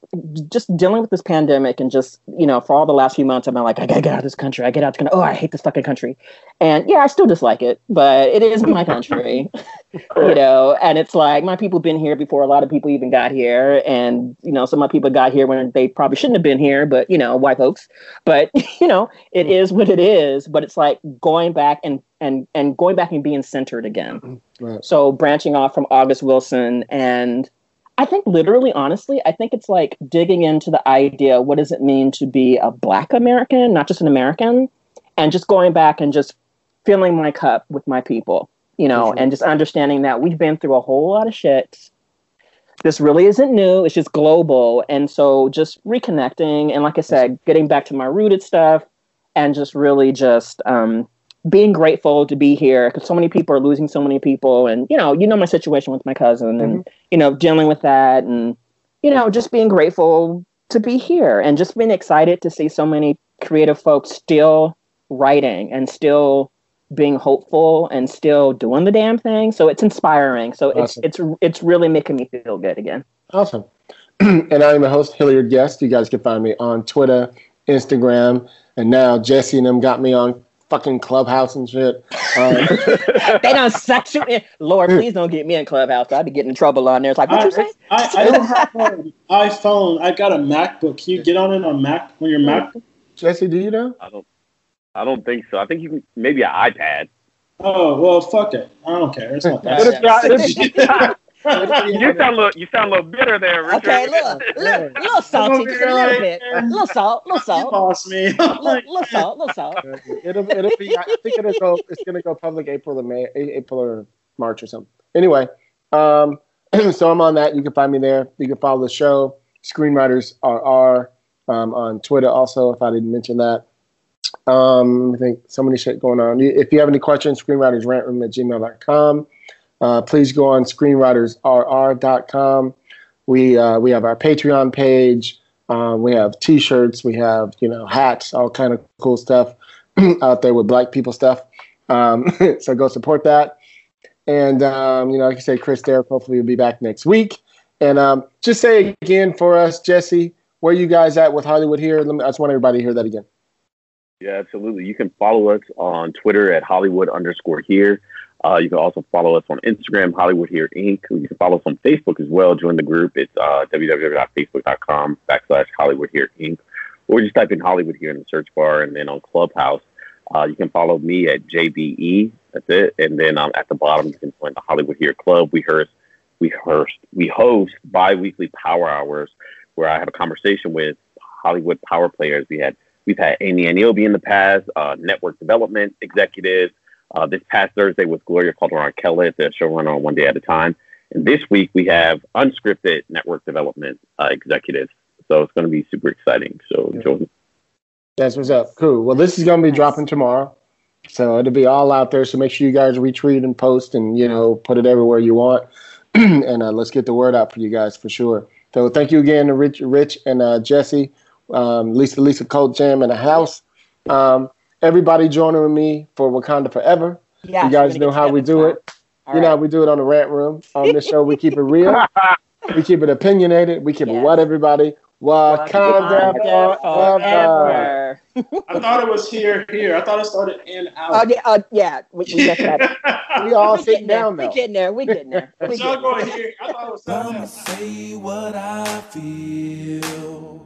Speaker 4: just dealing with this pandemic and just you know for all the last few months I've been like I gotta get out of this country. I get out of this country. Oh I hate this fucking country. And yeah I still dislike it but it is my country you know and it's like my people been here before a lot of people even got here and you know some of my people got here when they probably shouldn't have been here but you know white folks. But you know it is what it is but it's like going back and and and going back and being centered again.
Speaker 3: Right.
Speaker 4: so branching off from August Wilson and I think literally, honestly, I think it's like digging into the idea what does it mean to be a Black American, not just an American, and just going back and just filling my cup with my people, you know,
Speaker 3: sure.
Speaker 4: and just understanding that we've been through a whole lot of shit. This really isn't new, it's just global. And so just reconnecting and, like I said, getting back to my rooted stuff and just really just um, being grateful to be here because so many people are losing so many people and you know you know my situation with my cousin and mm-hmm. you know dealing with that and you know just being grateful to be here and just being excited to see so many creative folks still writing and still being hopeful and still doing the damn thing so it's inspiring so
Speaker 3: Awesome.
Speaker 4: it's it's it's really making me feel good again
Speaker 3: Awesome. and I'm the host, Hilliard Guest. You guys can find me on Twitter, Instagram, and now Jesse and them got me on fucking Clubhouse and shit. Um,
Speaker 4: they don't suck you in. Lord, please don't get me in Clubhouse. I'd be getting in trouble on there. It's like, what
Speaker 5: I,
Speaker 4: you say?
Speaker 5: I, I don't have an iPhone. I got a MacBook. Can you get on it on Mac on your Mac?
Speaker 3: Jesse, do you know?
Speaker 6: I don't. I don't think so. I think you can maybe an iPad.
Speaker 5: Oh well, fuck it. I don't care. It's not that.
Speaker 3: What if y'all- if-
Speaker 6: you sound a little. You sound a little bitter there, Richard.
Speaker 4: Okay, look, look, a little salty, just a little bit, a little salt, little
Speaker 5: You
Speaker 4: salt,
Speaker 5: lost me.
Speaker 4: little, little salt, little salt.
Speaker 3: it'll, it'll be. I think it'll go. It's gonna go public April or May, April or March or something. Anyway, um, so I'm on that. You can find me there. You can follow the show. Screenwriters RR um, on Twitter. Also, if I didn't mention that. Um, I think so many shit going on. If you have any questions, screenwritersrantroom at gmail.com. Uh, please go on screenwritersrr.com. We uh, we have our Patreon page. Um, we have T-shirts. We have you know hats, all kind of cool stuff out there with Black people stuff. Um, so go support that. And um, you know, like I say, Chris Derrick hopefully will be back next week. And um, just say again for us, Jesse, where you guys at with Hollywood here? Me, I just want everybody to hear that again.
Speaker 6: Yeah, absolutely. You can follow us on Twitter at Hollywood underscore here. Uh, you can also follow us on Instagram, Hollywood Here Inc. You can follow us on Facebook as well. Join the group. It's uh, www.facebook.com backslash Hollywood Here Inc. Or just type in Hollywood Here in the search bar. And then on Clubhouse, uh, you can follow me at JBE. That's it. And then um, at the bottom, you can join the Hollywood Here Club. We host, we host, we host bi-weekly power hours where I have a conversation with Hollywood power players. We had we've had Amy Aniobi in the past, uh, network development executives. Uh, this past Thursday was Gloria Calderon-Kellett, the showrunner on One Day at a Time. And this week we have unscripted network development uh, executives. So it's going to be super exciting. So join.
Speaker 3: That's what's up. Cool. Well, this is going to be dropping tomorrow. So it'll be all out there. So make sure you guys retweet and post and, you know, put it everywhere you want. and uh, let's get the word out for you guys for sure. So thank you again to Rich, Rich and uh, Jesse, um, Lisa Lisa Cult Jam in the house. Um, everybody joining with me for Wakanda Forever. Yeah, you guys know how we do it. All you right. know how we do it on the rant room. On this show, we keep it real. we keep it opinionated. We keep yes. it what everybody. Wakanda,
Speaker 5: forever. I thought it was here, here. I thought it started in out.
Speaker 4: Oh yeah, uh, yeah. We, we,
Speaker 3: we all sitting down
Speaker 4: though. We getting there. We getting there. We getting
Speaker 5: going here. I thought it was.
Speaker 2: I'ma say what I feel.